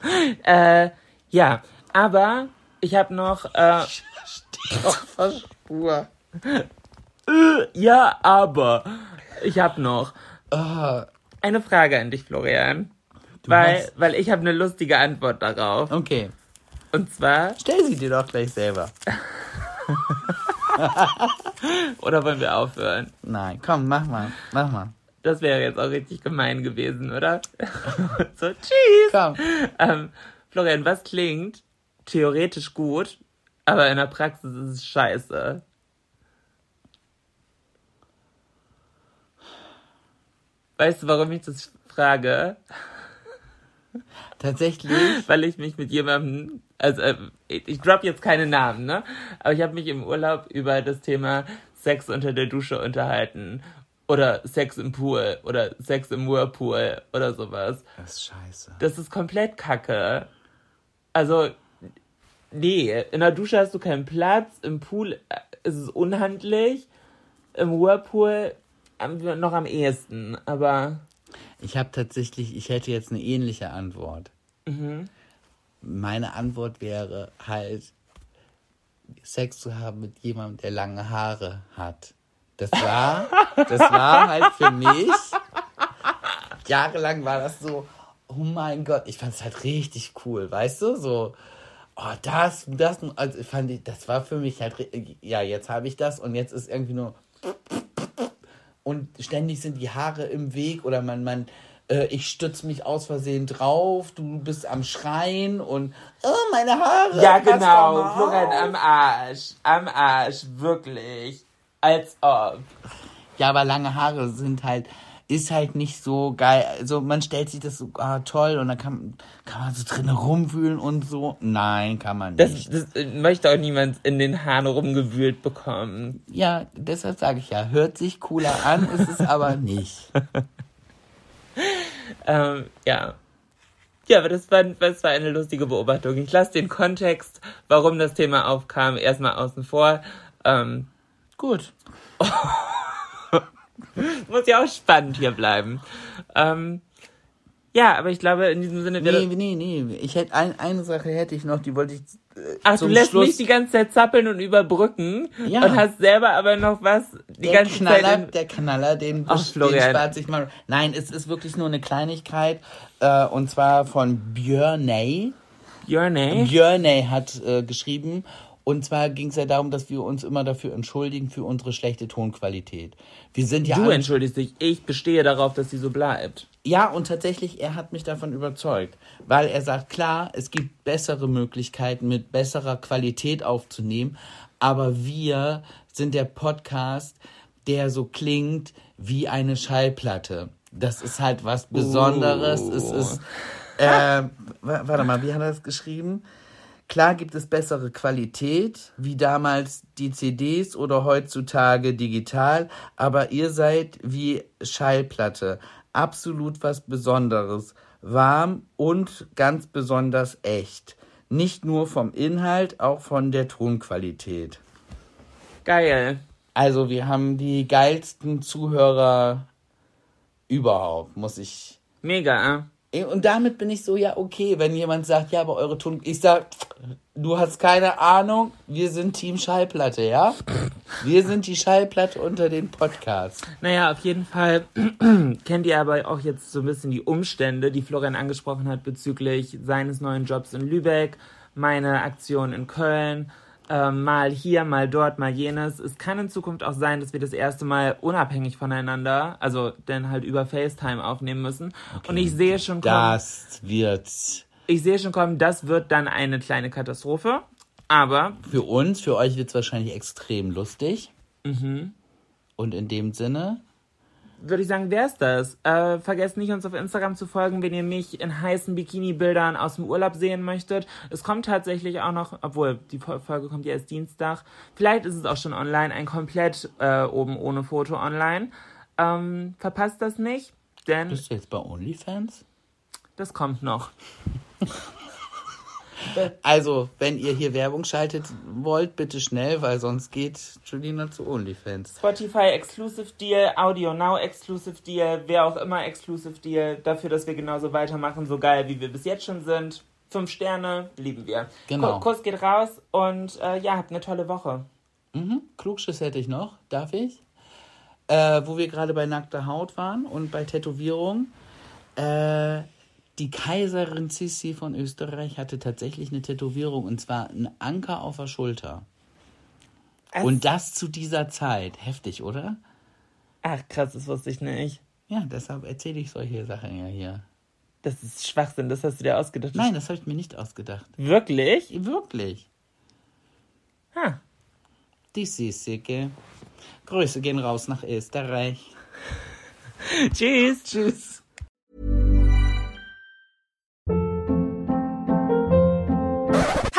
Speaker 1: <laughs> äh, ja, aber ich habe noch. Äh,
Speaker 2: Auf der Spur.
Speaker 1: ja, aber ich habe noch
Speaker 2: Ah,
Speaker 1: eine Frage an dich, Florian. Weil,
Speaker 2: hast-
Speaker 1: weil ich habe eine lustige Antwort darauf.
Speaker 2: okay.
Speaker 1: Und zwar,
Speaker 2: Stell sie dir doch gleich selber. <laughs> <laughs>
Speaker 1: oder wollen wir aufhören?
Speaker 2: Nein, komm, mach mal. Mach mal.
Speaker 1: Das wäre jetzt auch richtig gemein gewesen, oder? <laughs> so, tschüss.
Speaker 2: Komm.
Speaker 1: Ähm, Florian, was klingt theoretisch gut, aber in der Praxis ist es scheiße? Weißt du, warum ich das frage?
Speaker 2: Tatsächlich.
Speaker 1: Weil ich mich mit jemandem, also äh, ich drop jetzt keine Namen, ne? Aber ich habe mich im Urlaub über das Thema Sex unter der Dusche unterhalten. Oder Sex im Pool oder Sex im Whirlpool oder sowas.
Speaker 2: Das ist scheiße.
Speaker 1: Das ist komplett kacke. Also, nee, in der Dusche hast du keinen Platz, im Pool äh, ist es unhandlich, im Whirlpool noch am ehesten, aber
Speaker 2: Ich habe tatsächlich, ich hätte jetzt eine ähnliche Antwort. Meine Antwort wäre halt, Sex zu haben mit jemandem, der lange Haare hat. Das war, <laughs> das war halt für mich, jahrelang war das so, oh mein Gott, ich fand es halt richtig cool, weißt du, so, oh, das, das, also ich fand ich, das war für mich halt, ja, jetzt habe ich das und jetzt ist irgendwie nur, und ständig sind die Haare im Weg oder man, man, äh, ich stütze mich aus Versehen drauf, du bist am Schreien und, oh, meine Haare.
Speaker 1: Ja, genau, Florian am Arsch, am Arsch, wirklich. Als ob.
Speaker 2: Ja, aber lange Haare sind halt, ist halt nicht so geil. Also man stellt sich das so, ah, toll, und dann kann, kann man so drinnen rumwühlen und so. Nein, kann man
Speaker 1: Das,
Speaker 2: nicht.
Speaker 1: das äh, möchte auch niemand in den Haaren rumgewühlt bekommen.
Speaker 2: Ja, deshalb sage ich ja, hört sich cooler an, ist es aber <laughs> nicht.
Speaker 1: Ähm, ja. Ja, aber das war, das war eine lustige Beobachtung. Ich lasse den Kontext, warum das Thema aufkam, erstmal außen vor. Ähm,
Speaker 2: Gut. <laughs>
Speaker 1: muss ja auch spannend hier bleiben. Ähm, ja, aber ich glaube, in diesem Sinne wäre.
Speaker 2: Nee, nee, nee. Ich hätte ein, eine Sache hätte ich noch, die wollte ich. Äh,
Speaker 1: Ach, du lässt
Speaker 2: Schluss,
Speaker 1: mich die ganze Zeit zappeln und überbrücken
Speaker 2: Ja.
Speaker 1: und hast selber aber noch was die
Speaker 2: der
Speaker 1: ganze
Speaker 2: Knaller,
Speaker 1: Zeit.
Speaker 2: Der Knaller, den,
Speaker 1: Ach,
Speaker 2: den spart sich mal. Nein, es ist wirklich nur eine Kleinigkeit. Äh, und zwar von Björney.
Speaker 1: Name?
Speaker 2: Björney hat äh, geschrieben. Und zwar ging es ja darum, dass wir uns immer dafür entschuldigen für unsere schlechte Tonqualität. Wir sind ja
Speaker 1: Du entschuldigst dich. Ich bestehe darauf, dass sie so bleibt.
Speaker 2: Ja, und tatsächlich, er hat mich davon überzeugt. Weil er sagt, klar, es gibt bessere Möglichkeiten, mit besserer Qualität aufzunehmen. Aber wir sind der Podcast, der so klingt wie eine Schallplatte. Das ist halt was Besonderes. Es ist, äh, wa- warte mal, wie hat er das geschrieben? Klar gibt es bessere Qualität, wie damals die CDs oder heutzutage digital, aber ihr seid wie Schallplatte. Absolut was Besonderes. Warm und ganz besonders echt. Nicht nur vom Inhalt, auch von der Tonqualität.
Speaker 1: Geil.
Speaker 2: Also wir haben die geilsten Zuhörer überhaupt, muss ich
Speaker 1: Mega.
Speaker 2: Und damit bin ich so, ja, okay, wenn jemand sagt, ja, aber eure Ton. Ich sag, du hast keine Ahnung, wir sind Team Schallplatte, ja? Wir sind die Schallplatte unter den Podcasts.
Speaker 1: Naja, auf jeden Fall <clears throat> kennt ihr aber auch jetzt so ein bisschen die Umstände, die Florian angesprochen hat bezüglich seines neuen Jobs in Lübeck, meine Aktion in Köln, ähm, mal hier, mal dort, mal jenes. Es kann in Zukunft auch sein, dass wir das erste Mal unabhängig voneinander, also dann halt über FaceTime aufnehmen müssen. Und ich sehe schon kommen,
Speaker 2: Das wird
Speaker 1: ich sehe schon kommen, das wird dann eine kleine Katastrophe. Aber
Speaker 2: für uns, für euch wird es wahrscheinlich extrem lustig. Und in dem Sinne,
Speaker 1: würde ich sagen, wär's das. Äh, vergesst nicht, uns auf Instagram zu folgen, wenn ihr mich in heißen Bikini-Bildern aus dem Urlaub sehen möchtet. Es kommt tatsächlich auch noch, obwohl die Fol- Folge kommt ja erst Dienstag. Vielleicht ist es auch schon online, ein komplett äh, oben ohne Foto online. Ähm, verpasst das nicht, denn
Speaker 2: bist du jetzt bei OnlyFans?
Speaker 1: das kommt noch. <laughs>
Speaker 2: Also, wenn ihr hier Werbung schaltet wollt, bitte schnell, weil sonst geht Julina zu OnlyFans.
Speaker 1: Spotify Exclusive Deal, Audio Now Exclusive Deal, wer auch immer Exclusive Deal, dafür, dass wir genauso weitermachen, so geil wie wir bis jetzt schon sind. Fünf Sterne, lieben wir.
Speaker 2: Genau.
Speaker 1: Ku- Kuss geht raus und äh, ja, habt eine tolle Woche.
Speaker 2: Mhm, Klugschiss hätte ich noch, darf ich? Äh, wo wir gerade bei nackter Haut waren und bei Tätowierung. Äh, die Kaiserin Sissi von Österreich hatte tatsächlich eine Tätowierung und zwar ein Anker auf der Schulter.
Speaker 1: Was?
Speaker 2: Und das zu dieser Zeit. Heftig, oder?
Speaker 1: Ach krass, das wusste ich nicht.
Speaker 2: Ja, deshalb erzähle ich solche Sachen ja hier.
Speaker 1: Das ist Schwachsinn, das hast du dir ausgedacht.
Speaker 2: Nein, das habe ich mir nicht ausgedacht.
Speaker 1: Wirklich?
Speaker 2: Wirklich.
Speaker 1: Ha.
Speaker 2: Die Sissike. Grüße gehen raus nach Österreich. <laughs>
Speaker 1: Tschüss.
Speaker 2: Tschüss.